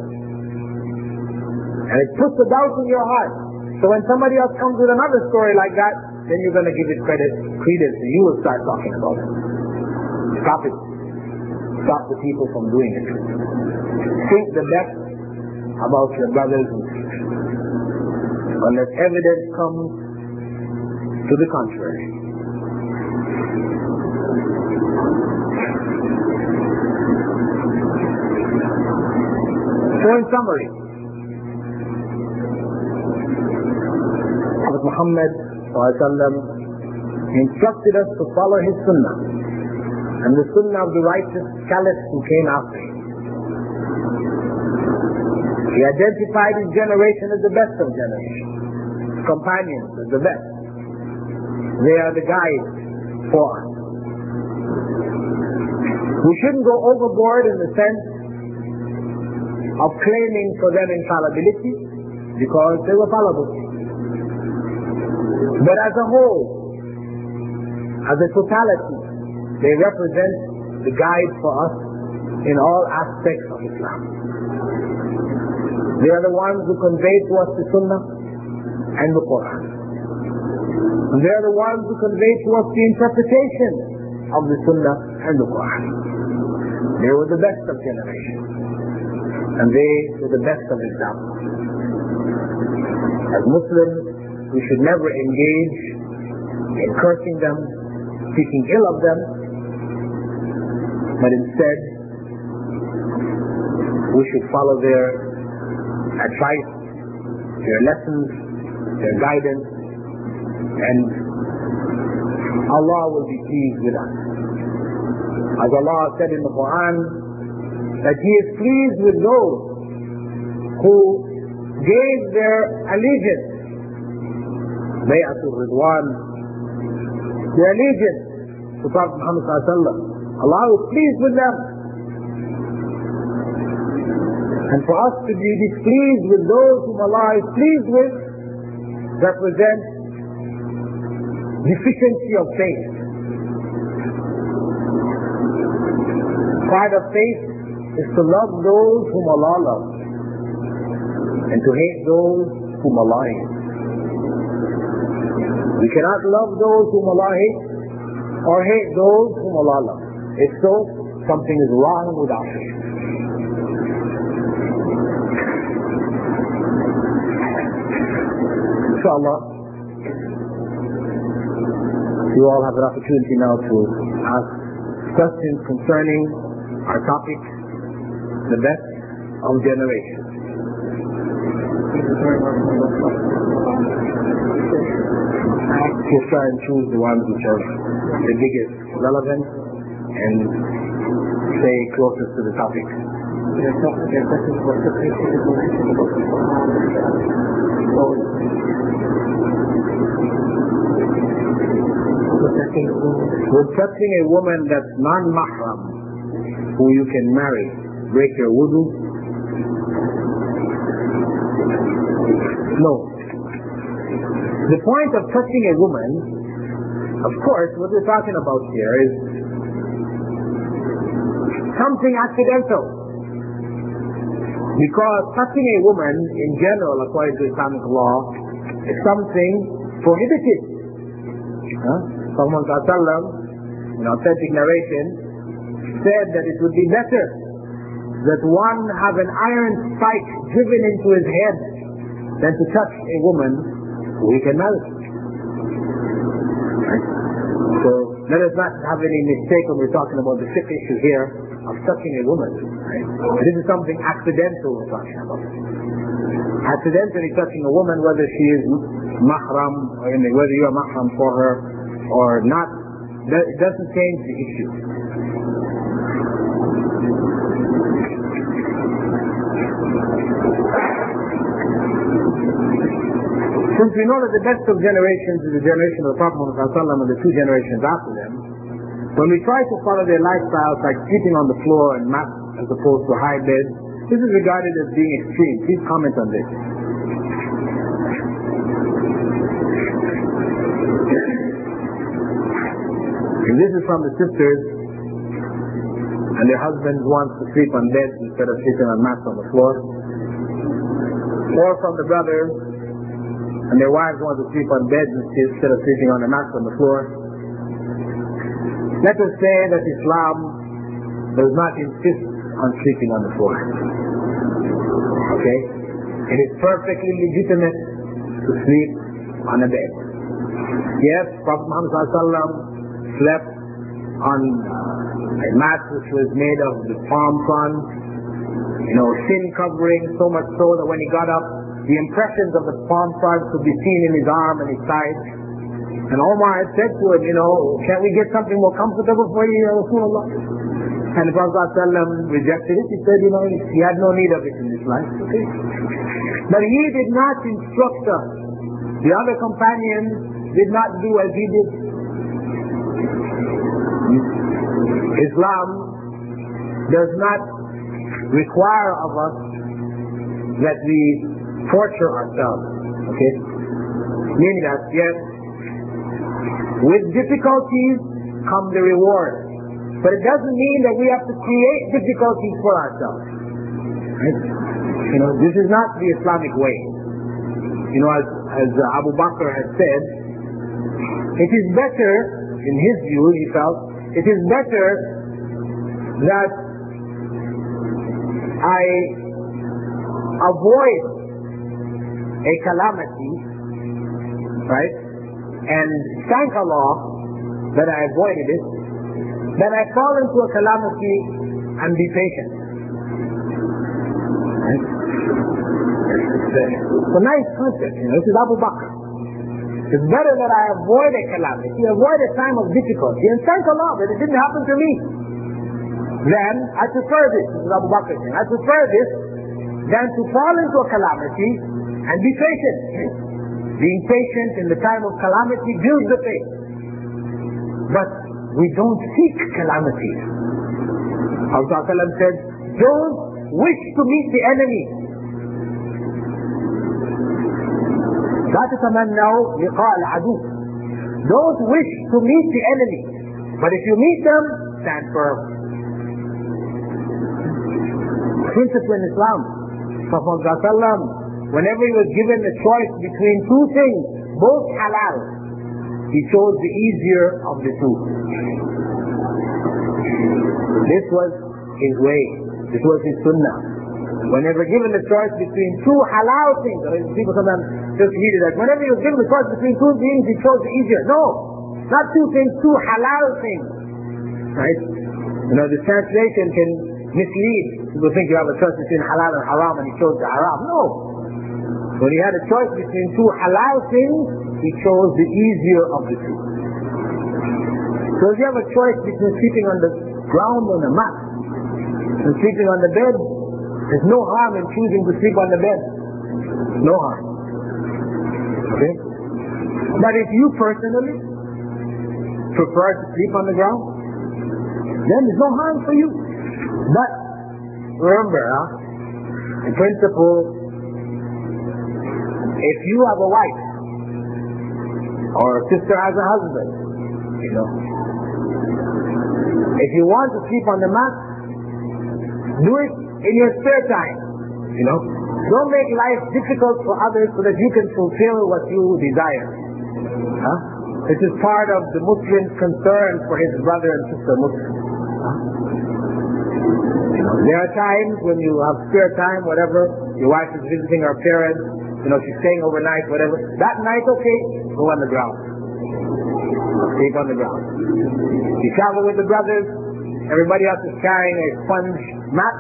Speaker 1: And it puts a doubt in your heart. So when somebody else comes with another story like that, then you're going to give it credit, credence, and you will start talking about it. Stop it. Stop the people from doing it. Think the best about your brothers and sisters. unless evidence comes to the contrary. So in summary, Prophet Muhammad instructed us to follow his sunnah and the sunnah of the righteous caliphs who came after him. He identified his generation as the best of generations. Companions as the best. They are the guides for us. We shouldn't go overboard in the sense of claiming for them infallibility because they were fallible. But as a whole, as a totality, they represent the guide for us in all aspects of Islam. They are the ones who convey to us the Sunnah and the Quran. They are the ones who convey to us the interpretation of the Sunnah and the Quran. They were the best of generations. And they were the best of examples. As Muslims, we should never engage in cursing them, speaking ill of them, but instead, we should follow their advice, their lessons, their guidance, and Allah will be pleased with us. As Allah said in the Quran, that He is pleased with those who gave their allegiance, Bayatul Ridwan, their allegiance to Prophet Muhammad Allah is pleased with them. And for us to be displeased with those whom Allah is pleased with represents deficiency of faith. Part of faith is to love those whom Allah loves and to hate those whom Allah hates. We cannot love those whom Allah hates or hate those whom Allah loves. If so, something is wrong with our faith. inshallah, you all have an opportunity now to ask questions concerning our topic, the best of generations. Just try and choose the ones which are the biggest relevance and stay closest to the topic. Would touching a woman that's non-mahram, who you can marry, break your wudu? No. The point of touching a woman, of course, what we're talking about here is something accidental. Because touching a woman in general, according to Islamic law, is something prohibited. Huh? Muhammad in authentic narration, said that it would be better that one have an iron spike driven into his head than to touch a woman he can marry. Right? So let us not have any mistake when we're talking about the fifth issue here of touching a woman. Right? This is something accidental we're talking about. Accidentally touching a woman, whether she is mahram, or whether you are mahram for her, or not, it doesn't change the issue. Since we know that the best of generations is the generation of the Prophet Muhammad and the two generations after them, when we try to follow their lifestyles like sleeping on the floor and mat as opposed to high bed, this is regarded as being extreme. Please comment on this. And this is from the sisters and their husbands want to sleep on beds instead of sleeping on mats on the floor. Or from the brothers and their wives want to sleep on beds instead of sleeping on the mats on the floor. Let us say that Islam does not insist on sleeping on the floor. Okay? It is perfectly legitimate to sleep on a bed. Yes, Prophet Muhammad slept on a mat which was made of the palm fronds, you know, sin covering, so much so that when he got up, the impressions of the palm fronds could be seen in his arm and his side. And Omar had said to him, you know, can't we get something more comfortable for you, Ya Rasulullah? And the Prophet ﷺ rejected it. He said, you know, he had no need of it in this life. But he did not instruct us. The other companions did not do as he did. Islam does not require of us that we torture ourselves. Okay? Meaning that, yes, with difficulties come the reward. But it doesn't mean that we have to create difficulties for ourselves. Right? You know, this is not the Islamic way. You know, as, as Abu Bakr has said, it is better, in his view, he felt, it is better that I avoid a calamity, right? And thank Allah that I avoided it, that I fall into a calamity and be patient. Right? It's a nice concept, you know. This is Abu Bakr. It's better that I avoid a calamity, avoid a time of difficulty, and thank Allah that it didn't happen to me. Then I prefer this. This is Abu Bakr. I prefer this than to fall into a calamity and be patient. Being patient in the time of calamity builds the faith. But we don't seek calamity. Prophet said, don't wish to meet the enemy. لا تتمنوا لقاء العدو. Don't wish to meet the enemy. But if you meet them, stand firm. Principle in Islam. Prophet whenever he was given the choice between two things, both halal, he chose the easier of the two. This was his way. This was his sunnah. Whenever given the choice between two halal things, people sometimes just read it as whenever he was given the choice between two things, he chose the easier. No, not two things, two halal things. Right? You know, the translation can mislead. People think you have a choice between halal and haram and he chose the haram. No. When he had a choice between two halal things, he chose the easier of the two. So if you have a choice between sleeping on the ground on a mat and sleeping on the bed, there's no harm in choosing to sleep on the bed. No harm. Okay? But if you personally prefer to sleep on the ground, then there's no harm for you. But remember, huh, the principle if you have a wife, or a sister has a husband, you know, if you want to sleep on the mat, do it in your spare time, you know. Don't make life difficult for others so that you can fulfill what you desire. Huh? This is part of the Muslim's concern for his brother and sister Muslims. There are times when you have spare time, whatever, your wife is visiting her parents, you know, she's staying overnight, whatever. That night, okay, go on the ground. Sleep on the ground. You travel with the brothers, everybody else is carrying a sponge mat.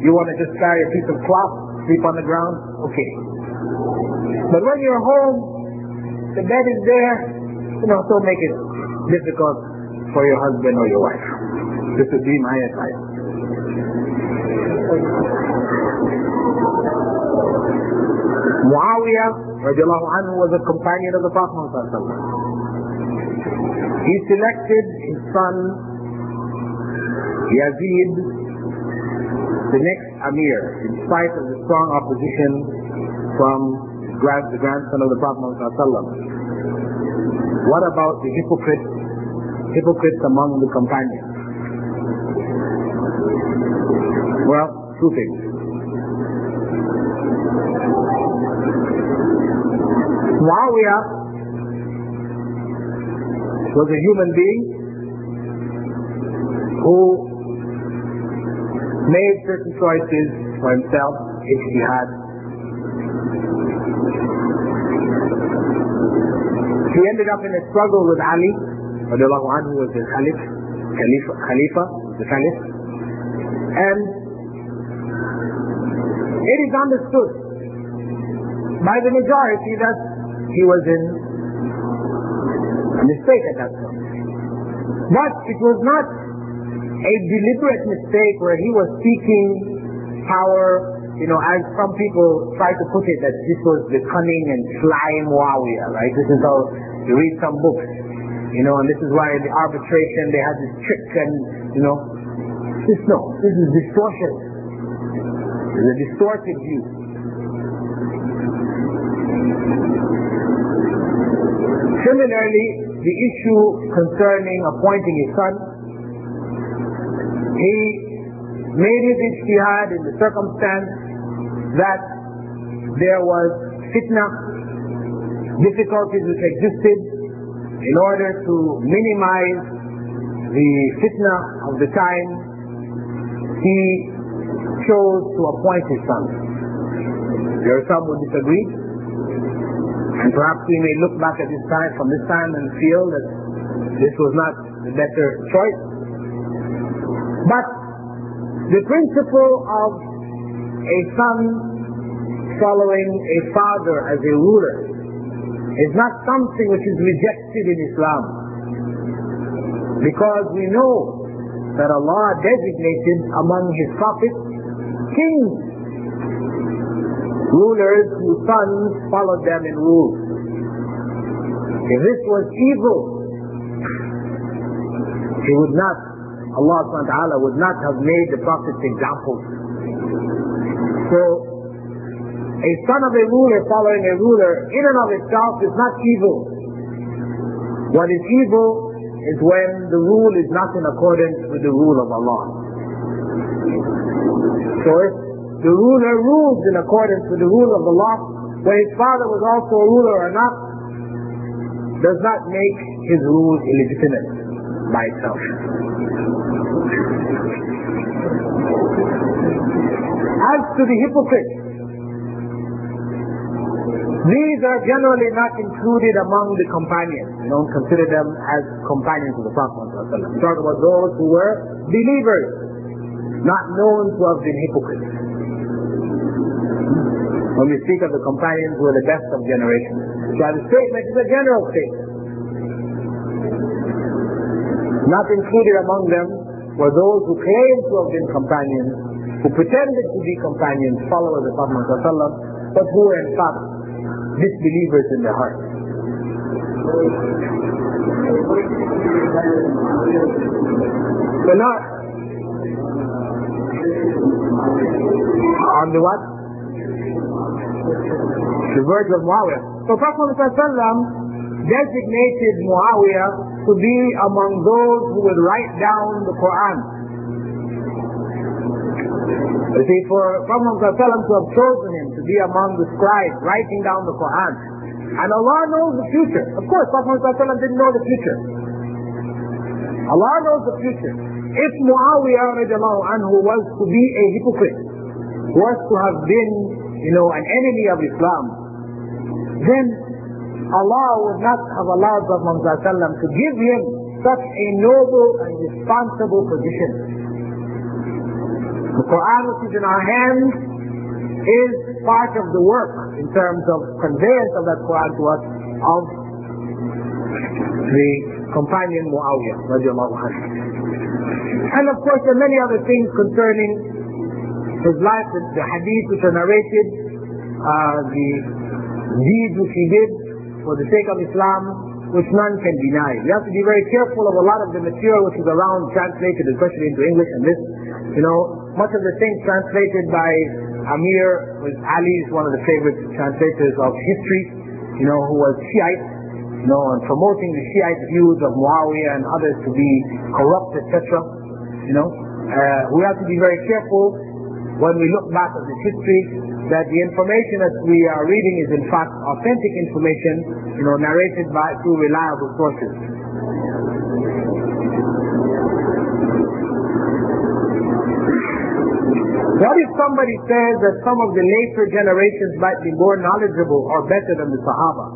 Speaker 1: You want to just carry a piece of cloth, sleep on the ground, okay. But when you're home, the bed is there, you know, don't make it difficult for your husband or your wife. This would be my advice. Muawiyah radiallahu anhu was a companion of the Prophet He selected his son Yazid the next Amir in spite of the strong opposition from the grandson of the Prophet What about the hypocrites, hypocrites among the companions? Well, two things. Muawiyah was a human being who made certain choices for himself, if he had. He ended up in a struggle with Ali, anhu was the Caliph, Khalifa, Khalifa the Caliph. And it is understood by the majority that he was in a mistake at that point. But it was not a deliberate mistake where he was seeking power, you know, as some people try to put it, that this was the cunning and sly Muawiyah, right? This is how you read some books, you know, and this is why the arbitration, they had this trick and, you know, this no, this is distortion. It's a distorted view. Similarly, the issue concerning appointing a son he made his ijtihad in the circumstance that there was fitna, difficulties which existed in order to minimize the fitna of the time, he chose to appoint his son. There are some who disagree, and perhaps we may look back at this time from this time and feel that this was not the better choice. But the principle of a son following a father as a ruler is not something which is rejected in Islam. Because we know that Allah designated among His prophets kings, rulers whose sons followed them in rule. If this was evil, He would not Allah subhanahu wa ta'ala would not have made the prophets example. So, a son of a ruler following a ruler in and of itself is not evil. What is evil is when the rule is not in accordance with the rule of Allah. So if the ruler rules in accordance with the rule of the law, whether his father was also a ruler or not, does not make his rule illegitimate by itself. As to the hypocrites, these are generally not included among the companions. You don't consider them as companions of the Prophet. We talk about those who were believers, not known to have been hypocrites. When we speak of the companions who are the best of generations. So the statement is a general statement. Not included among them were those who claimed to have been companions, who pretended to be companions, followers of Prophet but who were in fact disbelievers in their hearts. So not on the what? The verge of Muawiyah. So Prophet designated Muawiyah to be among those who would write down the Quran. You see, for Prophet to have chosen him to be among the scribes writing down the Quran. And Allah knows the future. Of course, Prophet didn't know the future. Allah knows the future. If Muawiyah anhu was to be a hypocrite, was to have been, you know, an enemy of Islam, then Allah would not have allowed Prophet to give him such a noble and responsible position. The Quran which is in our hands is part of the work in terms of conveyance of that Quran to us of the companion Muawiyah And of course there are many other things concerning his life, the, hadith which are narrated, uh, the deeds which he did, for the sake of Islam, which none can deny. We have to be very careful of a lot of the material which is around translated, especially into English and this, you know, much of the things translated by Amir was Ali is one of the favorite translators of history, you know, who was Shiite, you know, and promoting the Shiite views of Muawiyah and others to be corrupt, etc. You know, uh, we have to be very careful when we look back at this history that the information that we are reading is in fact authentic information, you know, narrated by through reliable sources. What if somebody says that some of the later generations might be more knowledgeable or better than the Sahaba?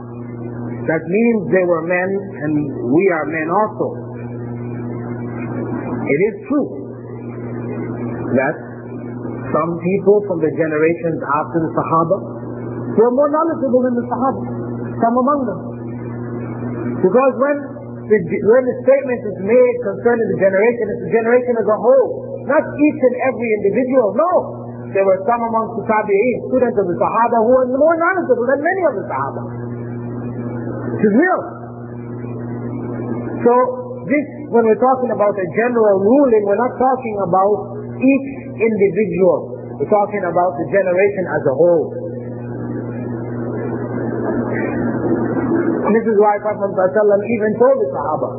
Speaker 1: That means they were men and we are men also. It is true that some people from the generations after the Sahaba were more knowledgeable than the Sahaba, some among them. Because when the, when the statement is made concerning the generation, it's the generation as a whole, not each and every individual. No, there were some amongst the Tabi'een, students of the Sahaba, who were more knowledgeable than many of the Sahaba. This is real. So, this, when we're talking about a general ruling, we're not talking about each individual. We're talking about the generation as a whole. And this is why Prophet even told the Sahaba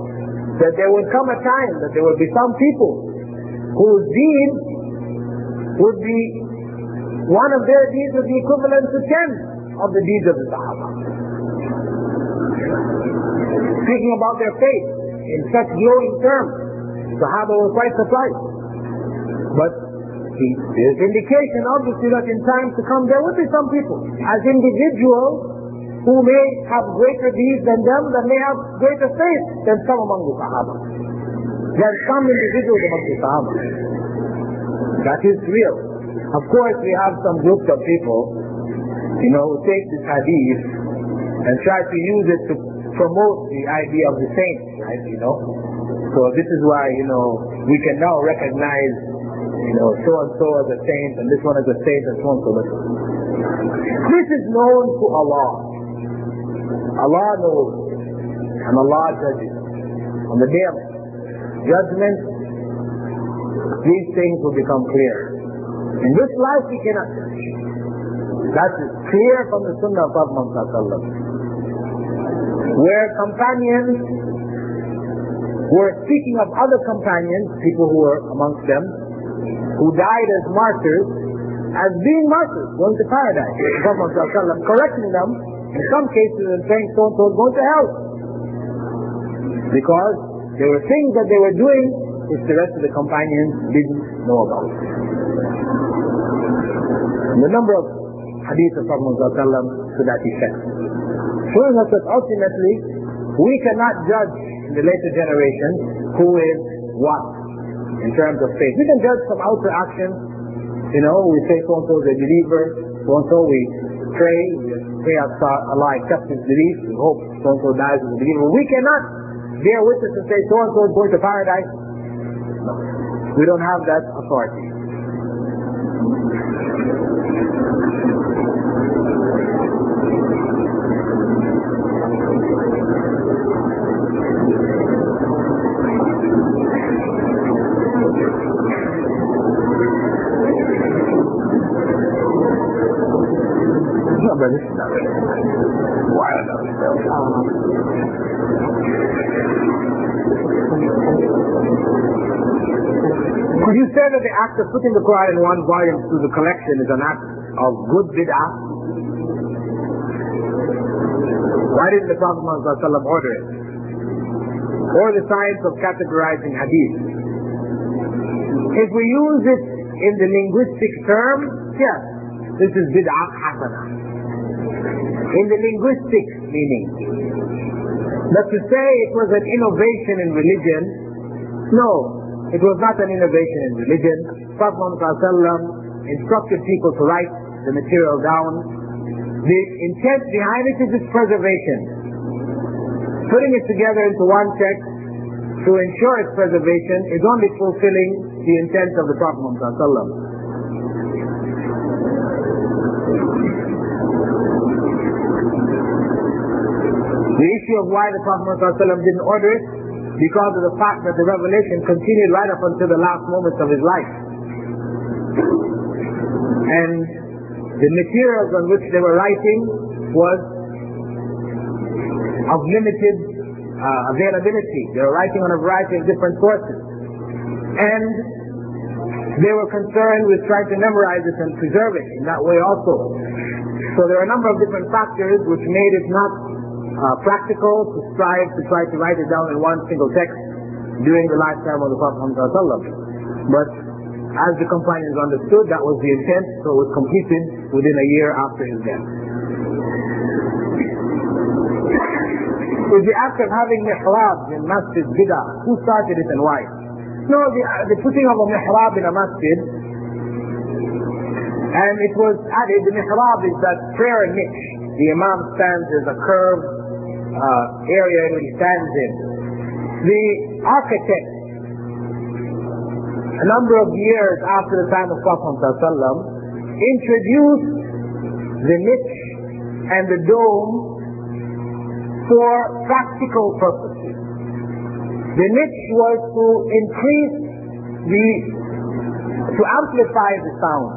Speaker 1: that there would come a time that there would be some people whose deed would be one of their deeds would be equivalent to ten of the deeds of the Sahaba. Speaking about their faith in such glowing terms, Sahaba were quite surprised. But there's indication, obviously, that in times to come there will be some people, as individuals, who may have greater deeds than them, that may have greater faith than some among the Sahaba. There are some individuals among the Sahaba. That is real. Of course, we have some groups of people, you know, who take this hadith and try to use it to promote the idea of the saints, right, you know. So this is why, you know, we can now recognize, you know, so and so as a saint and this one as a saint and so on so. This is known to Allah. Allah knows and Allah judges. On the day of judgment, these things will become clear. In this life we cannot judge. That is clear from the Sunnah of Prophet where companions were speaking of other companions, people who were amongst them, who died as martyrs, as being martyrs, going to paradise. Prophet correcting them, in some cases, and saying so and so is going to hell. Because there were things that they were doing which the rest of the companions didn't know about. And the number of hadith of Prophet to that effect. Showing us that ultimately we cannot judge in the later generation who is what in terms of faith. We can judge from outer actions. You know, we say so and so is a believer, so and so we pray, we pray Allah accepts his belief, we hope so and so dies as a believer. We cannot bear witness and say so and so is going to paradise. No. We don't have that authority. Act of putting the Quran in one volume through the collection is an act of good bid'ah? Why didn't the Prophet Muhammad order it? Or the science of categorizing hadith? If we use it in the linguistic term, yes, this is bid'ah hasana. In the linguistic meaning. But to say it was an innovation in religion, no, it was not an innovation in religion. Prophet Muhammad instructed people to write the material down. The intent behind it is its preservation. Putting it together into one text to ensure its preservation is only fulfilling the intent of the Prophet Muhammad. The issue of why the Prophet Muhammad didn't order it because of the fact that the revelation continued right up until the last moments of his life. And the materials on which they were writing was of limited uh, availability. They were writing on a variety of different sources. And they were concerned with trying to memorize it and preserve it in that way also. So there are a number of different factors which made it not uh, practical to strive to try to write it down in one single text during the lifetime of the Prophet Muhammad But as the companions understood, that was the intent, so it was completed within a year after his death. Is the act of having mihrabs in masjid bid'ah? Who started it and why? No, the, uh, the putting of a mihrab in a masjid, and it was added, the mihrab is that prayer niche. The imam stands as a curved uh, area that he stands in. The architect, a number of years after the time of Prophet introduced the niche and the dome for practical purposes. The niche was to increase the, to amplify the sound.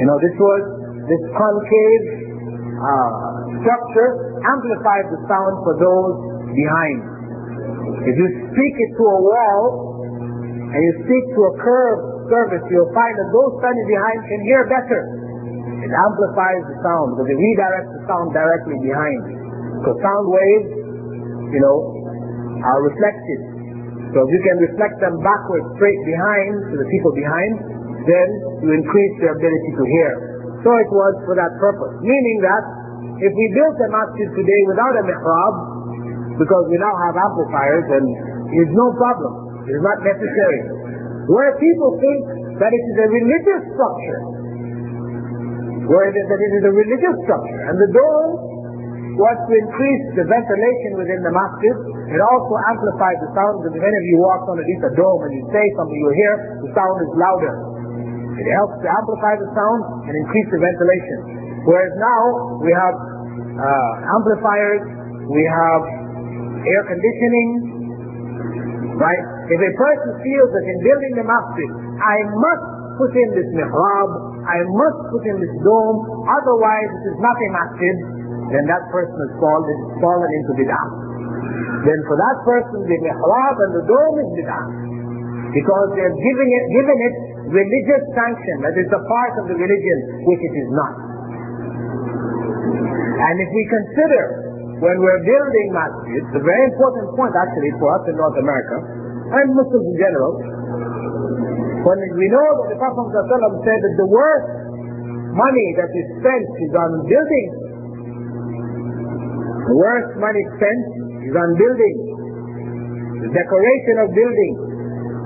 Speaker 1: You know, this was, this concave uh, structure amplified the sound for those behind. If you speak it to a wall, and you speak to a curved surface, you'll find that those standing behind can hear better. It amplifies the sound because it redirects the sound directly behind. So sound waves, you know, are reflected. So if you can reflect them backwards, straight behind to the people behind, then you increase their ability to hear. So it was for that purpose. Meaning that if we built a masjid today without a mihrab, because we now have amplifiers, and it's no problem. It's not necessary. Where people think that it is a religious structure, where it is that it is a religious structure. And the dome was to increase the ventilation within the masjid. It also amplifies the sound because if any of you walk underneath a dome and you say something, you hear the sound is louder. It helps to amplify the sound and increase the ventilation. Whereas now we have uh, amplifiers, we have air conditioning, right? If a person feels that in building the masjid, I must put in this mihrab, I must put in this dome, otherwise it is not a masjid, then that person has fallen, fallen into bid'ah. Then for that person, the mihrab and the dome is bid'ah. Because they're giving it, giving it religious sanction, that is a part of the religion, which it is not. And if we consider when we're building masjids, a very important point actually for us in North America, and Muslims in general, when we know that the Prophet ﷺ said that the worst money that is spent is on building. The worst money spent is on building. The decoration of building.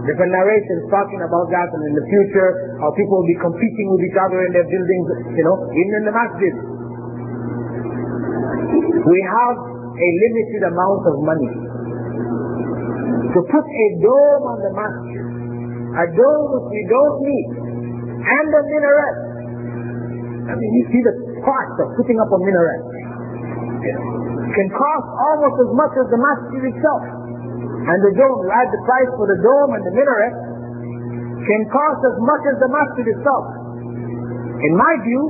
Speaker 1: Different narrations talking about that and in the future how people will be competing with each other in their buildings, you know, even in the masjid. We have a limited amount of money. To put a dome on the masjid a dome which we don't need, and a minaret. I mean, you see the cost of putting up a minaret. It can cost almost as much as the masjid itself. And the dome, add the price for the dome and the minaret, can cost as much as the masjid itself. In my view,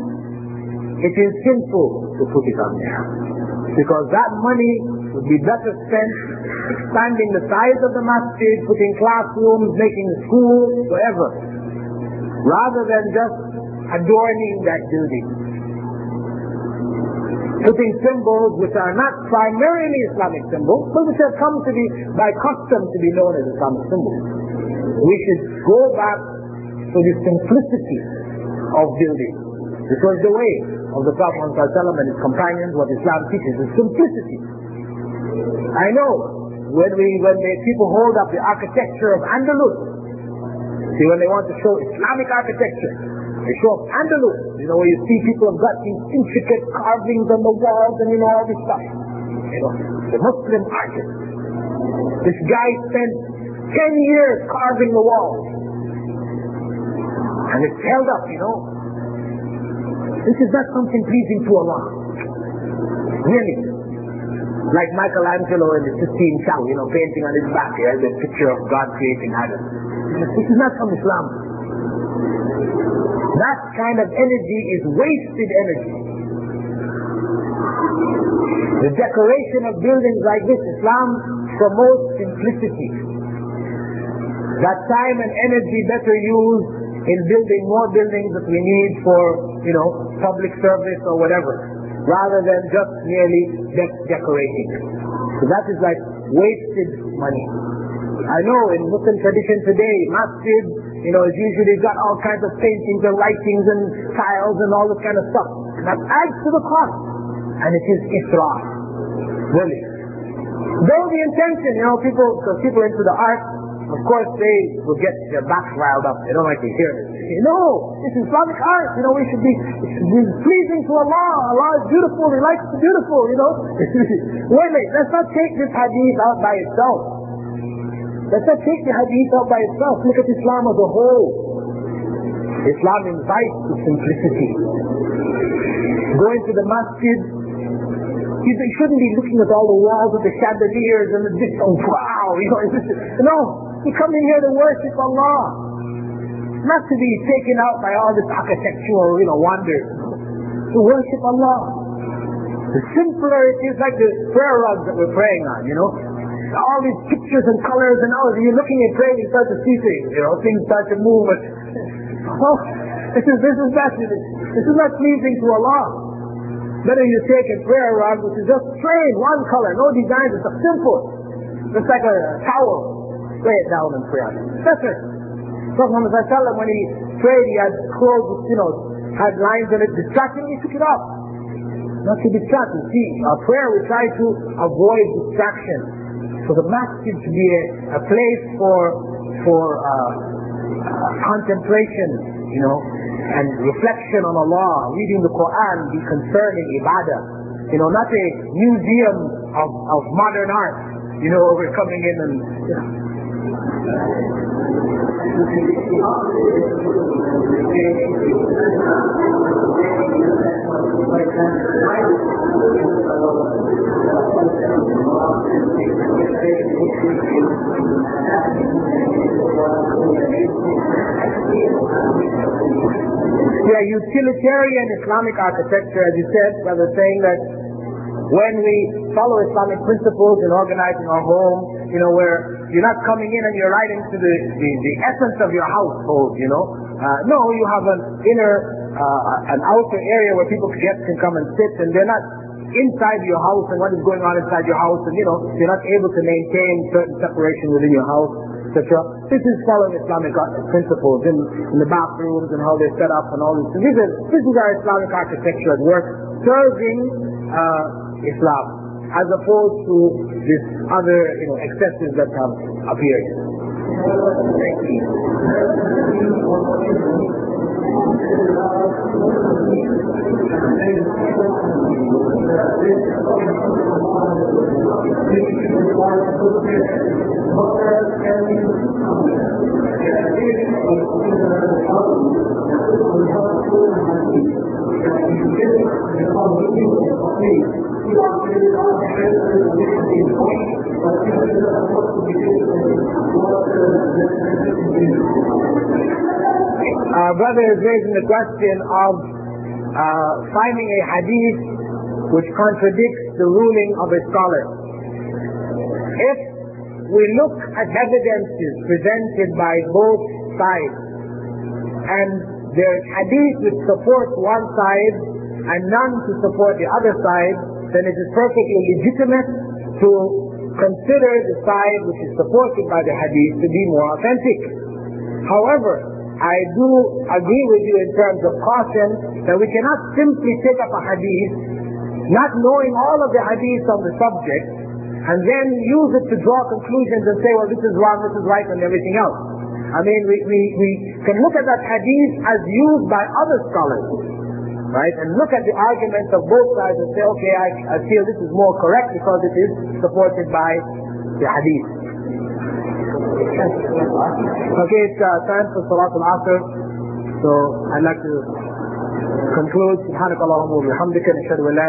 Speaker 1: it is sinful to put it on there. Because that money would be better spent expanding the size of the masjid, putting classrooms, making schools, school, whatever, rather than just adorning that building. Putting symbols which are not primarily Islamic symbols, but which have come to be, by custom, to be known as Islamic symbols. We should go back to the simplicity of building. This was the way of the Prophet and his companions, what Islam teaches, is simplicity. I know when we when the people hold up the architecture of Andalus, see when they want to show Islamic architecture, they show up Andalus, you know, where you see people have got these intricate carvings on the walls and you know all this stuff. You know, the Muslim artist. This guy spent ten years carving the walls. And it's held up, you know. This is not something pleasing to Allah. Really like Michelangelo in the Sistine Chapel, you know, painting on his back here, the picture of God creating Adam. This is not from Islam. That kind of energy is wasted energy. The decoration of buildings like this, Islam promotes simplicity. That time and energy better used in building more buildings that we need for, you know, public service or whatever rather than just merely de- decorating. So that is like wasted money. I know in Muslim tradition today, masjid, you know, is usually got all kinds of paintings and writings and tiles and all this kind of stuff. That adds to the cost. And it is israf. Really. Though the intention, you know, people, because people into the art, of course they will get their backs riled up. They don't like to hear. They say, no, it's Islamic art. You know, we should be, be pleasing to Allah. Allah is beautiful. He likes the beautiful, you know. wait, wait, let's not take this hadith out by itself. Let's not take the hadith out by itself. Look at Islam as a whole. Islam invites to simplicity. Going to the masjid you, shouldn't be looking at all the walls with the chandeliers and the this, oh wow, you know, no, you come in here to worship Allah. Not to be taken out by all this architectural, you know, wonders. To worship Allah. The simpler it is, like the prayer rugs that we're praying on, you know. All these pictures and colors and all, of you're looking at praying, you start to see things, you know, things start to move. And, oh, this is, this is not, this is not pleasing to Allah. Better you take a prayer rug which is just plain, one color, no designs, it's simple. It's like a towel. Lay it down and pray on it. That's it. Muhammad Sallallahu when he prayed, he had clothes, you know, had lines in it, distracting, he took it off. Not to distract. You see, our prayer, we try to avoid distraction. So the masjid should be a, a place for, for uh, uh, contemplation, you know, and reflection on Allah, reading the Quran, be concerning ibadah. You know, not a museum of, of modern art, you know, we're coming in and, you know. Utilitarian Islamic architecture, as you said, rather saying that when we follow Islamic principles in organizing our home, you know, where you're not coming in and you're right into the, the, the essence of your household, you know. Uh, no, you have an inner, uh, an outer area where people guests can come and sit and they're not inside your house and what is going on inside your house and, you know, you're not able to maintain certain separation within your house etc. This is following Islamic principles in, in the bathrooms and how they're set up and all this. This is, this is our Islamic architecture at work, serving uh, Islam, as opposed to this other you know, excesses that have appeared. Brother is raising the question of uh, finding a hadith which contradicts the ruling of a scholar. If we look at evidences presented by both sides, and there is hadith which supports one side and none to support the other side, then it is perfectly legitimate to consider the side which is supported by the hadith to be more authentic. However, I do agree with you in terms of caution that we cannot simply take up a hadith, not knowing all of the hadiths on the subject, and then use it to draw conclusions and say, well, this is wrong, this is right, and everything else. I mean, we, we, we can look at that hadith as used by other scholars, right? And look at the arguments of both sides and say, okay, I, I feel this is more correct because it is supported by the hadith. Okay, it's uh, time for Salat al-Asr. So I'd like to conclude. سبحانك اللهم وبحمدك نشهد ان لا